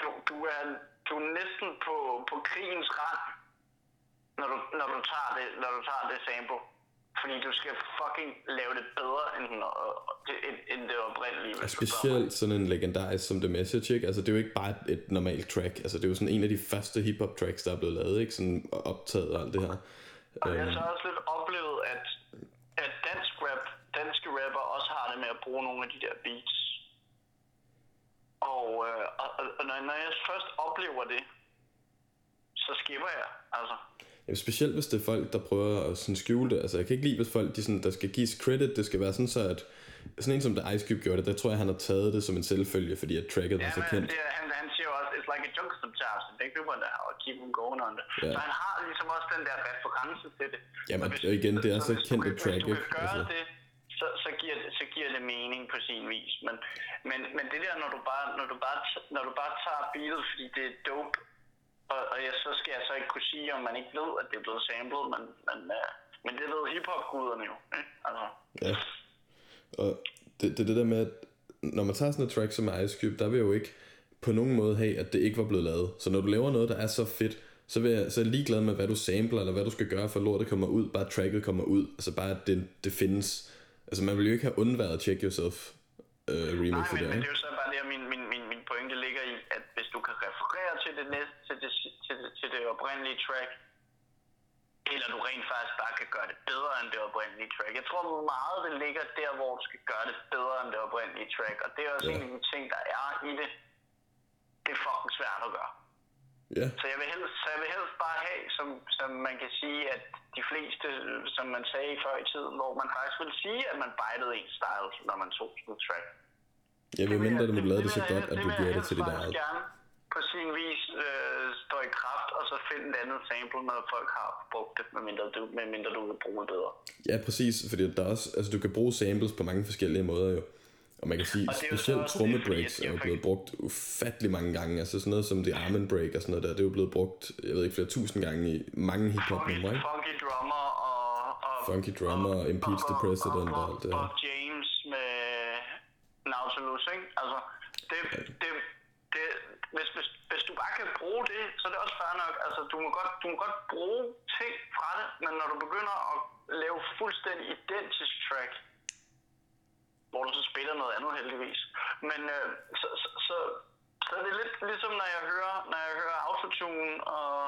Du, du, er, du er næsten på, på krigens rand, når du, når, du tager det, når du tager det sample. Fordi du skal fucking lave det bedre end, og, det, end, end det oprindelige. Mig. specielt sådan en legendarisk som The Message, ikke? Altså, det er jo ikke bare et, et normalt track. Altså, det er jo sådan en af de første hip-hop tracks, der er blevet lavet, ikke? Sådan optaget og alt det her. Og jeg har Øhm, så også lidt oplevet, at, at dansk rap, danske rapper også har det med at bruge nogle af de der beats. Og, øh, og, og når, når jeg først oplever det, så skipper jeg, altså. Jamen, specielt hvis det er folk, der prøver at sådan skjule det. Altså, jeg kan ikke lide, hvis folk, de sådan, der skal gives credit, det skal være sådan så, at sådan en som The Ice Cube gjorde det, der tror jeg, han har taget det som en selvfølge, fordi at tracket var Ja, så kendt. er- han, han siger også, it's like a joke sometimes, and they people there, og keep them going on det. Ja. Så han har ligesom også den der reference til det. Jamen, Så og igen, det er så hvis du kendt et track, Hvis du ikke? kan gøre Altså. det, så, så, giver det, så giver det mening på sin vis. Men, men, men det der, når du bare, når du bare, når du bare tager beatet, fordi det er dope, og, og jeg, så skal jeg så ikke kunne sige, om man ikke ved, at det er blevet samlet, men, men, uh, men det ved hiphop-guderne jo. Ikke? Altså, Ja. Og det, det er det der med, at når man tager sådan et track som Ice Cube, der vil jeg jo ikke på nogen måde have, at det ikke var blevet lavet. Så når du laver noget, der er så fedt, så, vil jeg, så er jeg ligeglad med, hvad du sampler, eller hvad du skal gøre, for lortet kommer ud, bare tracket kommer ud. Altså bare, at det, det findes. Altså man vil jo ikke have undværet Check Yourself øh, Nej, remixet men, der, men det er jo så bare det, at min, min, min, min pointe ligger i, at hvis du kan referere til det, næste, til det, til det, til det oprindelige track, eller du rent faktisk bare kan gøre det bedre end det oprindelige track. Jeg tror meget, det ligger der, hvor du skal gøre det bedre end det oprindelige track, og det er også Ja. en af de ting, der er i det. Det er fucking svært at gøre. Ja, Så jeg vil helst, så jeg vil helst bare have, som, som man kan sige, at de fleste, som man sagde før i tiden, hvor man faktisk vil sige, at man bitede en style, når man tog sådan en track. jeg vil mindre, du lavede det så godt, at du gjorde det til dit eget. gerne på sin vis øh, stå i kraft, og så finde et andet sample, når folk har brugt det, medmindre du, medmindre du vil bruge det bedre. Ja, præcis, fordi der er også, altså du kan bruge samples på mange forskellige måder jo. Og man kan sige, Og specielt trommebreaks er jo blevet brugt ufattelig mange gange. Altså sådan noget som The Armin Break og sådan noget der, det er jo blevet brugt, jeg ved ikke, flere tusind gange i mange hiphop numre, ikke? funky drummer og... og Funky Drummer og Impeach the President og alt det her. Og James med Nautilus, ikke? Altså, det, det, det, hvis, hvis, hvis du bare kan bruge det, så er det også fair nok. Altså, du må godt, du må godt bruge ting fra det, men når du begynder at lave fuldstændig identisk track, hvor du så spiller noget andet heldigvis. Men øh, så, så, så, så er det lidt ligesom, når jeg hører, når jeg hører autotune og,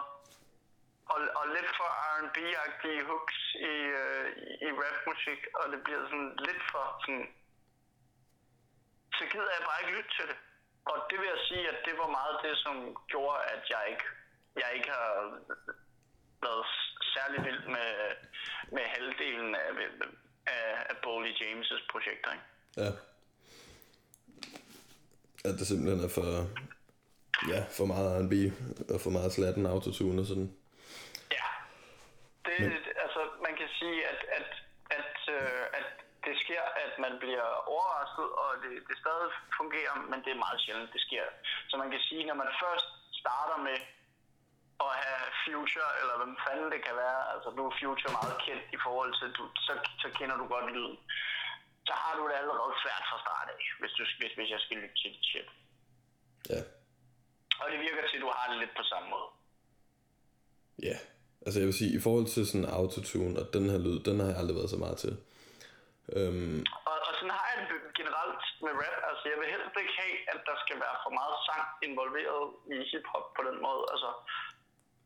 og, og lidt for R&B-agtige hooks i, øh, i- rapmusik, og det bliver sådan lidt for sådan... Så gider jeg bare ikke lytte til det. Og det vil jeg sige, at det var meget det, som gjorde, at jeg ikke, jeg ikke har været særlig vild med, med halvdelen af, af, af Boley James' projekter. Ikke? Ja. At det simpelthen er for, ja, for meget R&B og for meget slatten autotune og sådan. Ja. Det, Men... altså, man kan sige, at, at, at, øh, at det sker, at man bliver overrasket, og det, det stadig fungerer, men det er meget sjældent, det sker. Så man kan sige, når man først starter med at have Future, eller hvem fanden det kan være, altså nu er Future meget kendt i forhold til, du, så, så kender du godt lyden. Så har du det allerede svært fra start af, hvis, du, hvis, hvis jeg skal lytte til dit shit. Ja. Og det virker til, at du har det lidt på samme måde. Ja, altså jeg vil sige, i forhold til sådan autotune og den her lyd, den har jeg aldrig været så meget til. Øhm, Og, og sådan har jeg det generelt med rap. Altså, jeg vil helst ikke have, at der skal være for meget sang involveret i hiphop på den måde. Altså,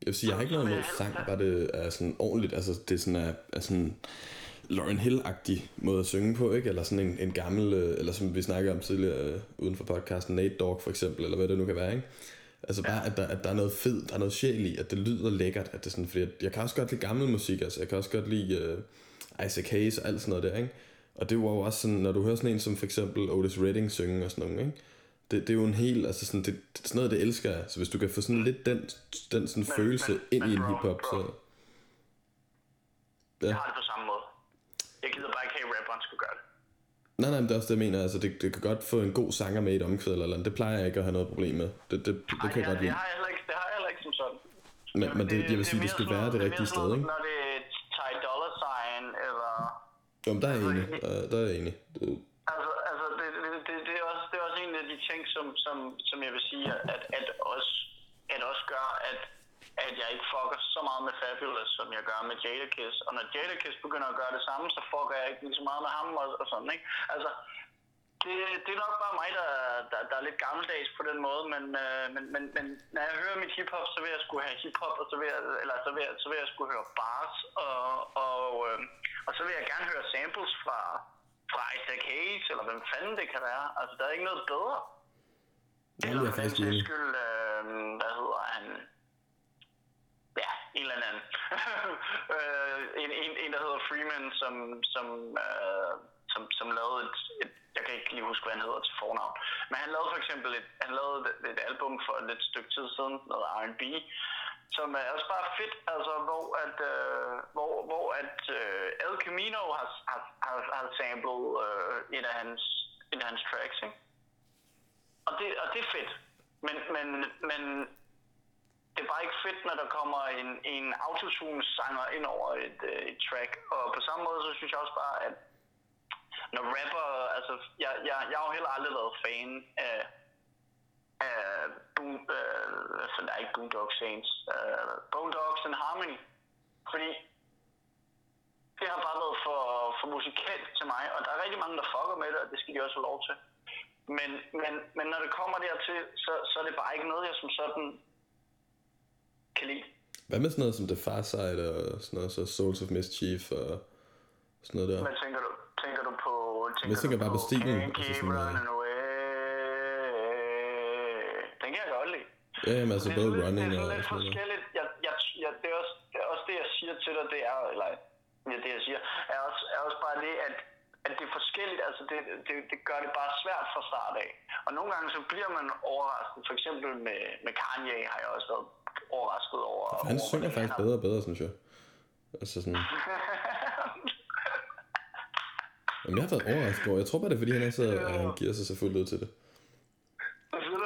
Jeg vil sige, jeg har ikke noget imod sang, bare det er sådan ordentligt, altså det er sådan, er, er sådan Lauren Hill-agtig måde at synge på, ikke? Eller sådan en, en gammel, øh, eller som vi snakkede om tidligere øh, uden for podcasten, Nate Dogg for eksempel, eller hvad det nu kan være, ikke? Altså bare, at der, at der er noget fedt, der er noget sjæl i, at det lyder lækkert, at det sådan, fordi jeg, jeg kan også godt lide gammel musik, altså jeg kan også godt lide uh, Isaac Hayes og alt sådan noget der, ikke? Og det var jo også sådan, når du hører sådan en som for eksempel Otis Redding synge og sådan noget, ikke? Det, det er jo en helt, altså sådan, det, det, sådan noget, det elsker jeg. Så hvis du kan få sådan lidt den, den sådan Men- følelse men- ind men i en hiphop, så... jeg Ja. har det på samme måde. Jeg gider bare ikke have, at rapperen skulle gøre det. Nej, nej, men det er også det, jeg mener. Altså, det, det kan godt få en god sanger med i et omkvæd eller andet. Det plejer jeg ikke at have noget problem med. Det, det, det, det kan jeg Ej, godt det, lide. har jeg heller ikke, det har jeg heller ikke som sådan. Men, men det, jeg vil sige, det skal sådan være det er rigtige sted, ikke? Når det er Ty Dollar Sign, eller... Jo, men der er jeg enig. Der, der er jeg enig. Det, Altså, altså det, det, det, det, er også, det er også en af de ting, som, som, som jeg vil sige, at, at, også, at også gør, at, at jeg ikke fucker så meget med Fabulous, som jeg gør med Jadakiss. Og når Jadakiss begynder at gøre det samme, så fucker jeg ikke lige så meget med ham og, og sådan, ikke? Altså, det, det er nok bare mig, der, der, der er lidt gammeldags på den måde, men, øh, men, men, men når jeg hører mit hiphop, så vil jeg skulle have hiphop, og så vil jeg, eller så vil jeg, så vil jeg skulle høre bars, og, og, øh, og så vil jeg gerne høre samples fra, fra Isaac Hayes, eller hvem fanden det kan være. Altså, der er ikke noget bedre. det Eller er for den sags skyld, øh, hvad hedder han? Ja, en eller anden. [LAUGHS] øh, en, en, en, der hedder Freeman, som, som, øh, som, som lavede et, et, jeg kan ikke lige huske, hvad han hedder til fornavn, men han lavede for eksempel et, han lavede et, et album for et lidt stykke tid siden, noget R&B, som er også bare fedt, altså hvor at, øh, hvor, hvor at øh, El Camino har, har, har, har samlet øh, et, af hans, et af hans tracks, ikke? Og det, og det er fedt. Men, men, men det er bare ikke fedt, når der kommer en, en autotune-sanger ind over et, øh, et track. Og på samme måde, så synes jeg også bare, at når rapper... Altså, jeg, jeg, jeg har jo heller aldrig været fan af, af boom, øh, altså, der er ikke Boondock Saints. Øh, Dogs and Harmony. Fordi det har bare været for, for musikalt til mig, og der er rigtig mange, der fucker med det, og det skal de også have lov til. Men, men, men når det kommer dertil, så, så er det bare ikke noget, jeg som sådan kan lide. Hvad med sådan noget som The Far Side og sådan noget, så Souls of Mischief og sådan noget der? Hvad tænker du? Tænker du på... Tænker Jeg tænker du bare på stilen, Can't altså sådan, øh, running away. Den kan jeg godt lide. Ja, jamen altså det både lidt- running det er og lidt noget. forskelligt. Jeg, jeg, jeg, det, er også, det er også det, jeg siger til dig, det er, eller ja, det jeg siger, er også, er også bare det, at, at det er forskelligt, altså det, det, det gør det bare svært fra start af. Og nogle gange så bliver man overrasket, for eksempel med, med Kanye har jeg også været overrasket over. Han over, synger faktisk bedre og bedre, synes jeg. Altså sådan... [LAUGHS] Jamen, jeg har været overrasket over. Jeg tror bare, det er, fordi han, er så, at han giver sig så fuldt ud til det. Hvad siger du?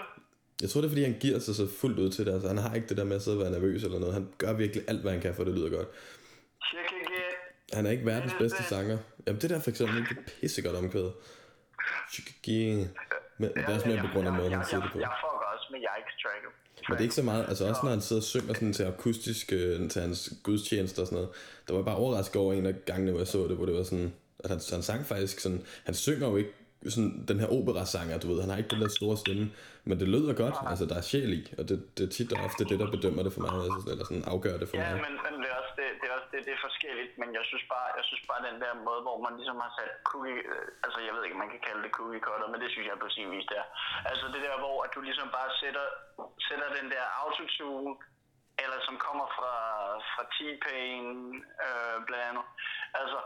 Jeg tror, det er, fordi han giver sig så fuldt ud til det. Altså, han har ikke det der med at sidde og være nervøs eller noget. Han gør virkelig alt, hvad han kan, for det lyder godt. Check again. Han er ikke verdens er bedste sanger. Jamen, det der for eksempel, det er pissegodt omkvædet. Chickagee. Men det er også mere på grund af måden, han siger det på. Jeg, jeg fucker også med Yikes tracket. Men det er ikke så meget, altså også når han sidder og synger sådan til akustisk, øh, til hans gudstjenester og sådan noget. Der var jeg bare overrasket over en af gangene, hvor jeg så det, hvor det var sådan, at han, han sang faktisk sådan, han synger jo ikke sådan den her operasanger, du ved, han har ikke den der store stemme, men det lyder godt, altså der er sjæl i, og det, det er tit og ofte det, der bedømmer det for mig, altså, eller sådan afgør det for Ja, mig. men, men det er også det, det, er også det, det er forskelligt, men jeg synes bare, jeg synes bare den der måde, hvor man ligesom har sat cookie, øh, altså jeg ved ikke, man kan kalde det cookie cutter, men det synes jeg på sin vis der. Altså det der, hvor at du ligesom bare sætter, sætter den der autotune, eller som kommer fra, fra T-Pain, øh, blandt andet. Altså,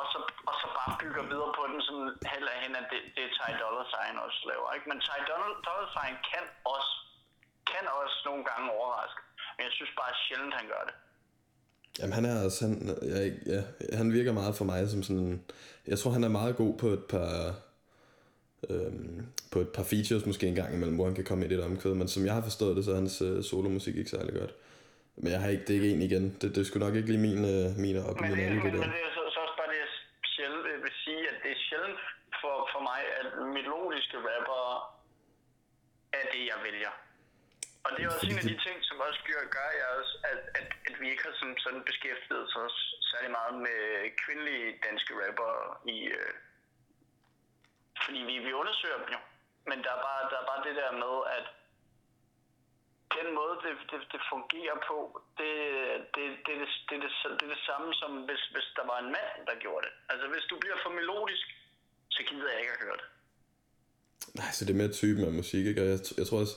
og så, og så bare bygger videre på den, som heller hen, at det, det er Ty Dolla Sign også laver. Ikke? Men Ty Dolla, Dolla Sign kan også, kan også nogle gange overraske. Men jeg synes bare sjældent, han gør det. Jamen han er også, han, jeg, ja, han virker meget for mig som sådan, jeg tror han er meget god på et par, øhm, på et par features måske en gang imellem, hvor han kan komme i det omkvæd, men som jeg har forstået det, så er hans øh, solomusik ikke særlig godt. Men jeg har ikke, det ikke en igen, det, det skulle nok ikke lige min, øh, min op i Men, min det, men, det men det er så, så også bare det, jeg sjældent vil vil sige, at det er sjældent for, for mig, at melodiske rapper er det, jeg vælger. Og det er også en af de ting, som også gør, gør jeg også, at, at, at vi ikke har som sådan beskæftiget sig særlig meget med kvindelige danske rapper i... Øh, fordi vi, vi undersøger dem jo. Men der er, bare, der er bare det der med, at den måde, det, det, det fungerer på, det, det, det, det, det, det, det er det samme som hvis, hvis der var en mand, der gjorde det. Altså hvis du bliver for melodisk, så gider jeg ikke at høre det. Nej, så det er mere typen af musik, ikke? Og jeg, jeg tror også,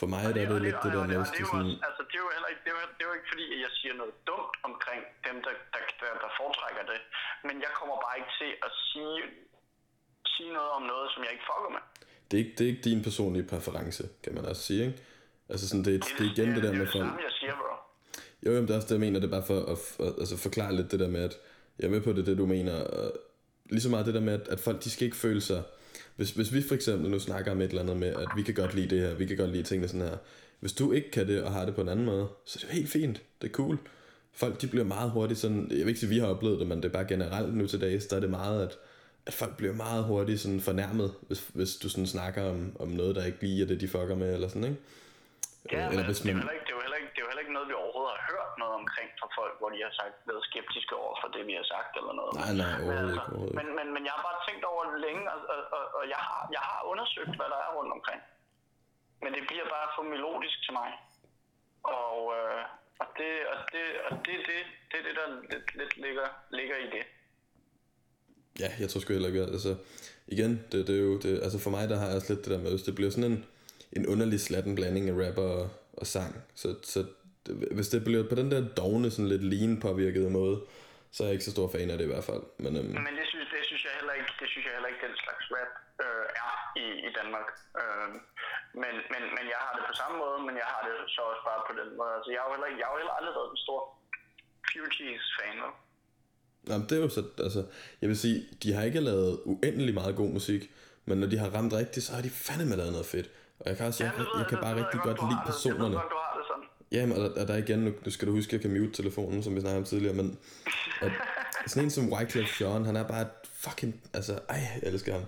for mig der er det lidt det der med, det, sådan... altså, det er jo heller ikke, det er jo, det er jo ikke fordi, at jeg siger noget dumt omkring dem, der, der, der, der foretrækker det. Men jeg kommer bare ikke til at sige, sige noget om noget, som jeg ikke fucker med. Det er ikke, det er ikke din personlige præference, kan man også sige, ikke? Altså sådan, det, det, det er igen det, det der med folk... Det er det jeg siger, bro. Jo, jo, det er også det, jeg mener. Det er bare for at, at altså forklare lidt det der med, at jeg er med på det, det du mener. Og lige så meget det der med, at, at folk, de skal ikke føle sig... Hvis, hvis vi for eksempel nu snakker om et eller andet med, at vi kan godt lide det her, vi kan godt lide tingene sådan her. Hvis du ikke kan det og har det på en anden måde, så er det jo helt fint. Det er cool. Folk, de bliver meget hurtigt sådan... Jeg vil ikke sige, at vi har oplevet det, men det er bare generelt nu til dags, der er det meget, at, at folk bliver meget hurtigt sådan fornærmet, hvis, hvis du sådan snakker om, om noget, der ikke lige er det, de fucker med, eller sådan, ikke? Ja, øh, eller hvis man... det, er heller ikke, det, er heller ikke, det er jo heller ikke noget, vi overhovedet har hørt noget omkring fra folk, hvor de har sagt, været skeptiske over for det, vi har sagt eller noget. Nej, nej, overhovedet men, ikke. Overhovedet. Men, men, men jeg har bare tænkt over det længe, og, og, og, og jeg, har, jeg har undersøgt, hvad der er rundt omkring. Men det bliver bare for melodisk til mig. Og, øh, og, det, og, det, og det, det, det er det, der lidt, lidt ligger, ligger i det. Ja, jeg tror sgu heller ikke, altså igen, det, det er jo, det, altså for mig der har jeg også lidt det der med, hvis det bliver sådan en, en underlig slatten blanding af rapper og, og sang. Så, så hvis det bliver på den der dogne, sådan lidt lean påvirkede måde, så er jeg ikke så stor fan af det i hvert fald. Men, øhm, Men det, synes, det synes jeg heller ikke, det synes jeg heller ikke, den slags rap øh, er i, i Danmark. Øh, men, men, men jeg har det på samme måde, men jeg har det så også bare på den måde. Altså, jeg har jo heller, jeg har heller aldrig været den store Fugees fan. Jamen, det er jo så, altså, jeg vil sige, de har ikke lavet uendelig meget god musik, men når de har ramt rigtigt, så har de fandeme lavet noget fedt. Og jeg kan, også, jeg, jeg, jeg kan bare rigtig godt lide personerne. Ja, men og der igen, nu, nu skal du huske, at jeg kan mute telefonen, som vi snakkede om tidligere, men at, [LAUGHS] sådan en som Wyclef Jean, han er bare et fucking, altså, ej, jeg elsker ham.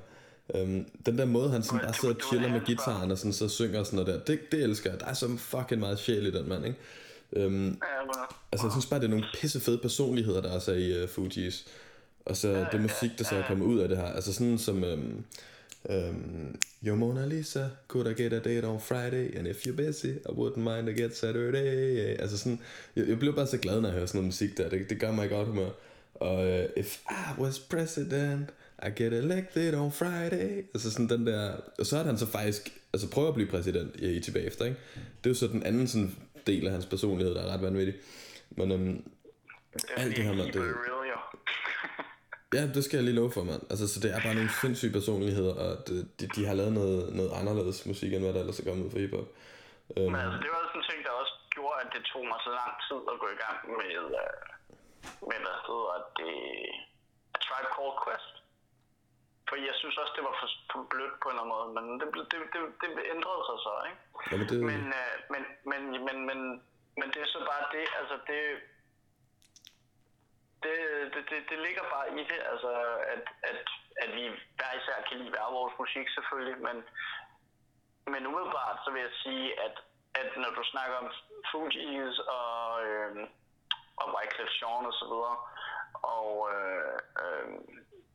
Um, den der måde, han sådan bare sidder og chiller med gitaren og sådan, så synger og sådan noget der, det, det elsker jeg. Der er så fucking meget sjæl i den mand, ikke? Um, altså, jeg synes bare, det er nogle pisse fede personligheder, der også er i uh, Fugees. Og så det musik, der så er kommet ud af det her. Altså sådan som, um, Um, Yo Mona Lisa, could I get a date on Friday? And if you're busy, I wouldn't mind to get Saturday. Altså sådan, jeg, jeg blev bare så glad, når jeg hører sådan noget musik der. Det, det gør mig godt humør. Og uh, if I was president, I get elected on Friday. Altså sådan den der... Og så er han så faktisk... Altså prøver at blive præsident i tilbage efter, ikke? Det er jo så den anden sådan del af hans personlighed, der er ret vanvittig. Men um, alt det her, man, det, Ja, det skal jeg lige love for, mand. Altså, så det er bare nogle sindssyge personligheder, og de, de, de har lavet noget, noget anderledes musik, end hvad der ellers er kommet ud for hiphop. Um, Men altså, det var sådan en ting, der også gjorde, at det tog mig så lang tid at gå i gang med, uh, med hvad hedder det, A Tribe Called Quest. For jeg synes også, det var for, for blødt på en eller anden måde, men det, det, det, det ændrede sig så, ikke? Ja, men, det... men, uh, men, men, men, men, men det er så bare det, altså det, det, det, det, det ligger bare i det, altså at, at, at vi hver især kan lide hver vores musik selvfølgelig, men, men umiddelbart så vil jeg sige, at, at når du snakker om Fugees og, øh, og Wyclef Jean og så videre, og øh, øh,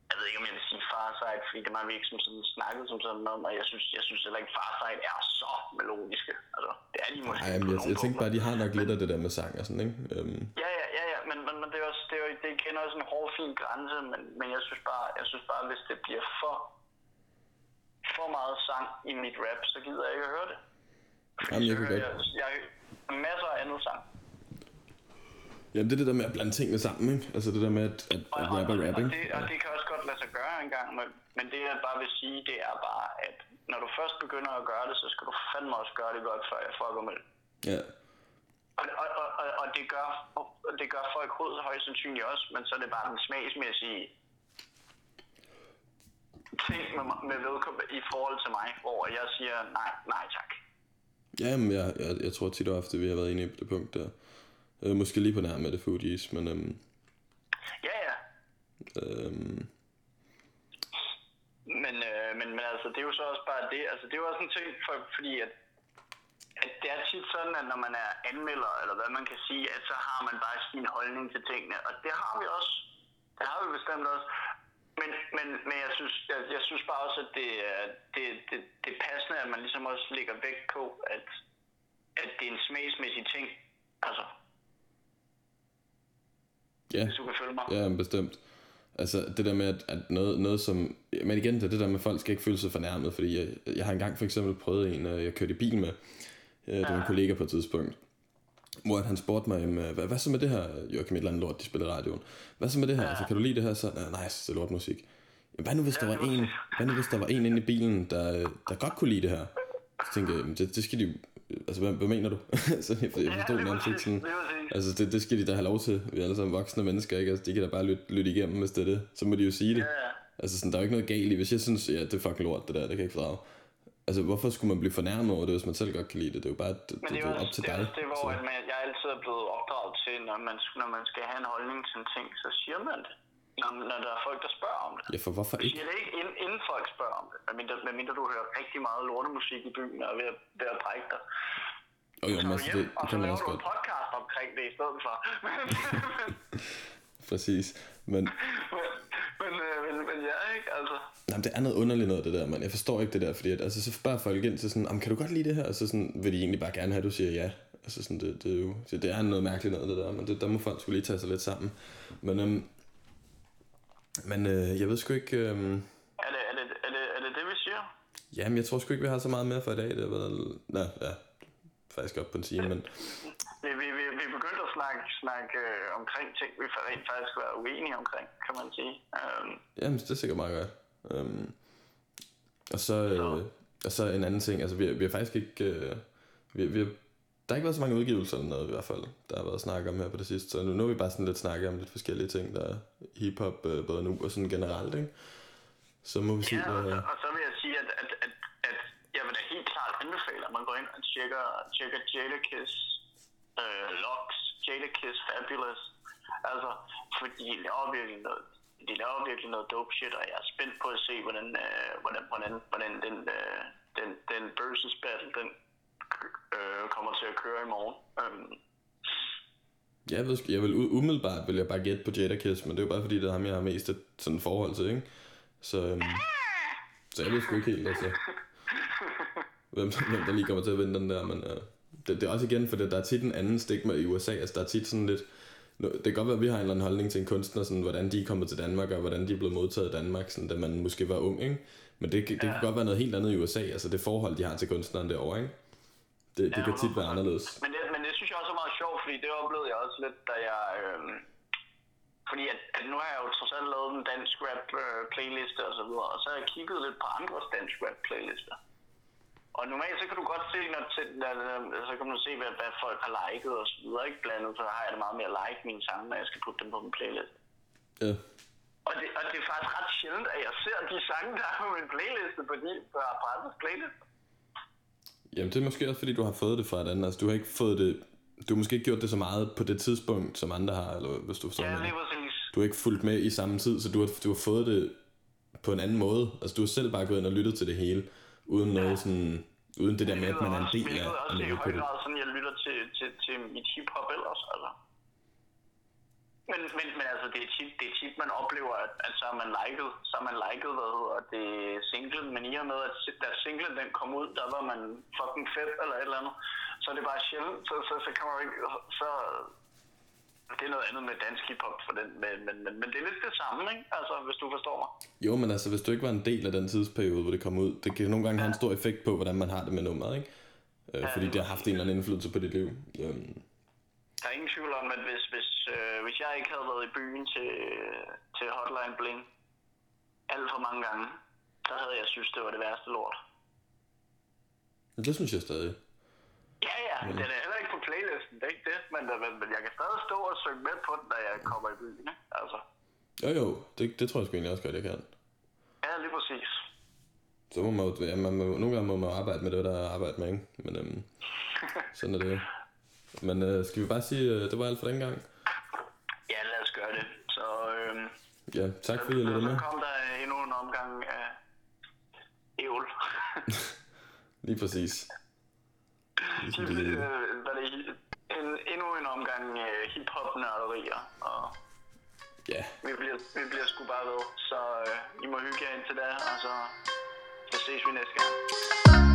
jeg ved ikke, om jeg vil sige Farsight, fordi det er meget ikke som sådan snakket som sådan om, og jeg synes, jeg synes heller ikke, Farsight er så melodiske. Altså, det er de måske Ej, jeg, jeg tænker bare, de har nok lidt af det der med sang og sådan, ikke? Ja, ja, men, men, men det er også, det er det er igen også en hård, fin grænse, men, men jeg synes bare, jeg synes bare, hvis det bliver for, for meget sang i mit rap, så gider jeg ikke at høre det. Fordi Jamen, jeg, hører, jeg, jeg, jeg, masser af andet sang. Jamen, det er det der med at blande tingene sammen, ikke? Altså det der med at, at, at rap er rapping. Og det, og det kan også godt lade sig gøre en gang, men, men det jeg bare vil sige, det er bare, at når du først begynder at gøre det, så skal du fandme også gøre det godt, før jeg fucker med det. Ja. Og, og, og, og det, gør, det gør folk hoved højst sandsynligt også, men så er det bare den smagsmæssige ting med, med vedkommende i forhold til mig, hvor jeg siger nej, nej tak. Jamen, jeg, jeg, jeg tror tit og ofte, vi har været inde på det punkt der. Øh, måske lige på nær med det Fugees, men... Øhm, ja, ja. Øhm, men, øh, men, men altså, det er jo så også bare det. Altså, det er jo også en ting, for, fordi at at det er tit sådan, at når man er anmelder, eller hvad man kan sige, at så har man bare sin holdning til tingene. Og det har vi også. Det har vi bestemt også. Men, men, men jeg, synes, jeg, jeg synes bare også, at det, er- det, det, det er passende, at man ligesom også lægger vægt på, at, at det er en smagsmæssig ting. Altså, Ja, hvis du kan følge mig. ja bestemt. Altså det der med, at, at noget, noget som... Men igen, det er det der med, at folk skal ikke føle sig fornærmet, fordi jeg, jeg har engang for eksempel prøvet en, øh, jeg kørte i bil med, øh, det var en kollega på et tidspunkt, hvor han spurgte mig, jamen, hvad, hvad så med det her, Joachim, et eller andet lort, de spiller radioen. Hvad så med det her? Altså, kan du lide det her? Så, nej, nej, det er lortmusik. Jamen, hvad nu hvis der var en, hvad nu hvis der var en inde i bilen, der, der godt kunne lide det her? Så tænkte jeg, det, det skal de jo, altså hvad, hvad mener du? [LAUGHS] så jeg, jeg forstod lige nærmest ikke sådan, altså det, det skal de da have lov til. Vi er alle sammen voksne mennesker, ikke? Altså, de kan da bare lytte, lytte igennem, hvis det er det. Så må de jo sige det. Ja, ja. Altså sådan, der er jo ikke noget galt i, hvis jeg synes, ja, det er fucking lort, det der, det kan jeg ikke fordrage. Altså, hvorfor skulle man blive fornærmet over det, hvis man selv godt kan lide det? Det er jo bare, det, Men det, det det er er jo op til det, er dig. det hvor så. at man, jeg altid er blevet opdraget til, når man, når man skal have en holdning til en ting, så siger man det. Når, når der er folk, der spørger om det. Ja, for hvorfor ikke? siger det ikke, inden, inden folk spørger om det. Medmindre, medmindre du hører rigtig meget lortemusik i byen og er ved at, ved at brække dig. Og jo, men er altså, hjem, det, og det så laver du en podcast omkring det i stedet for. [LAUGHS] [LAUGHS] Præcis. Men, men, men, øh, men, men ja, ikke? Altså, nej, men det er noget underligt noget, det der, man. Jeg forstår ikke det der, fordi at, altså, så spørger folk ind til sådan, "Jamen, kan du godt lide det her? Og så sådan, vil de egentlig bare gerne have, at du siger ja. Altså sådan, det, det er jo, det, det er noget mærkeligt noget, det der, men det, der må folk skulle lige tage sig lidt sammen. Men, øhm, men øh, jeg ved sgu ikke, øhm, er det, er, det, er, det, er det det, vi siger? Jamen, jeg tror sgu ikke, vi har så meget mere for i dag. Det har været... Nå, ja, faktisk op på en time, men... Vi, vi, vi, vi begyndte at snakke, snakke øh, omkring ting, vi rent faktisk var uenige omkring, kan man sige. Um, Jamen, det er sikkert meget godt. Um, og så... Øh, og så en anden ting, altså vi, vi har faktisk ikke... Øh, vi, vi har, der har ikke været så mange udgivelser eller noget i hvert fald, der har været snak om her på det sidste. Så nu, nu har vi bare sådan lidt snakket om lidt forskellige ting, der er hiphop øh, både nu og sådan generelt, ikke? Så må vi se, Ja, og, så, og så vil jeg sige, at, at, at, at jeg vil da helt klart anbefale, at man går ind og tjekker, tjekker Jadakiss øh, Locks, Jadakiss Fabulous. Altså, fordi de laver virkelig noget, de laver virkelig noget dope shit, og jeg er spændt på at se, hvordan, øh, hvordan, hvordan, hvordan den, øh, den, den versus battle, den øh, kommer til at køre i morgen. Um, Jeg ved, jeg vil umiddelbart vil jeg bare gætte på Jadakiss, men det er jo bare fordi, det er ham, jeg har mest et sådan forhold til, ikke? Så, øhm, så jeg ved sgu ikke helt, altså, hvem, hvem der lige kommer til at vinde den der, men øh, det, det, er også igen, for det, der er tit en anden stigma i USA, altså der er tit sådan lidt, det kan godt være, at vi har en eller anden holdning til en kunstner, sådan, hvordan de er kommet til Danmark, og hvordan de er blevet modtaget i Danmark, sådan, da man måske var ung, ikke? Men det, det, det kan godt være noget helt andet i USA, altså det forhold, de har til kunstneren derovre, ikke? Det, det kan tit være anderledes. Men det, men det synes jeg også er meget sjovt, fordi det oplevede jeg også lidt, da jeg... Øhm, fordi at, at nu har jeg jo trods alt lavet en dansk rap øh, playliste og så videre, og så har jeg kigget lidt på andres dansk rap playlister. Og normalt så kan du godt se, når, så kan du se, hvad, hvad folk har liket og så videre, ikke blandet, så har jeg det meget mere like mine sange, når jeg skal putte dem på min playlist. Ja. Og det, og det er faktisk ret sjældent, at jeg ser de sange, der er på min playliste, på, de, på andres playlist. Jamen det er måske også fordi du har fået det fra et andet Altså du har ikke fået det Du har måske ikke gjort det så meget på det tidspunkt Som andre har Eller hvis du forstår Ja, lige præcis. Du har ikke fulgt med i samme tid Så du har, du har fået det På en anden måde Altså du har selv bare gået ind og lyttet til det hele Uden noget sådan Uden det der med at man er en del af, af også i høj det grad sådan, jeg lytter til, til, til mit hiphop ellers, altså. Men, men, men altså, det er tit, det er tit man oplever, at, at så har man liket, så har man liket, hvad hedder det, singlen, men i og med, at da singlen den kom ud, der var man fucking fed eller et eller andet, så er det bare sjældent, så, så, så kan man ikke, så, det er noget andet med dansk hiphop, for den, men, men, men, men det er lidt det samme, ikke? Altså, hvis du forstår mig. Jo men altså hvis du ikke var en del af den tidsperiode Hvor det kom ud Det kan nogle gange have en stor effekt på Hvordan man har det med nummeret ikke øh, Fordi det har haft en eller anden indflydelse på dit liv øhm, Der er ingen tvivl om, at hvis, hvis, øh, hvis jeg ikke havde været i byen til, til Hotline Bling alt for mange gange, så havde jeg synes, det var det værste lort. Det synes jeg stadig Ja, ja, den er heller ikke på playlisten, det er ikke det, men, men, men jeg kan stadig stå og synge med på den, når jeg kommer i byen, ikke? Altså, Jo jo det, det tror jeg sgu egentlig også godt jeg kan ja, lige præcis. Så må man jo, ja, man må, nogle gange må man arbejde med det, der er arbejde med, ikke? Men øhm, [LAUGHS] sådan er det. Men øh, skal vi bare sige, øh, det var alt for den gang? Ja, lad os gøre det. Så, øhm, Ja, tak fordi I lyttede med. så kom der endnu en omgang af ævl. [LAUGHS] Lige præcis. Ligesom det. Øh, var det en, endnu en omgang øh, hip-hop-nørderier, og Ja, vi bliver, vi bliver sgu bare ved. Så øh, I må hygge jer indtil da, og så, så ses vi næste gang.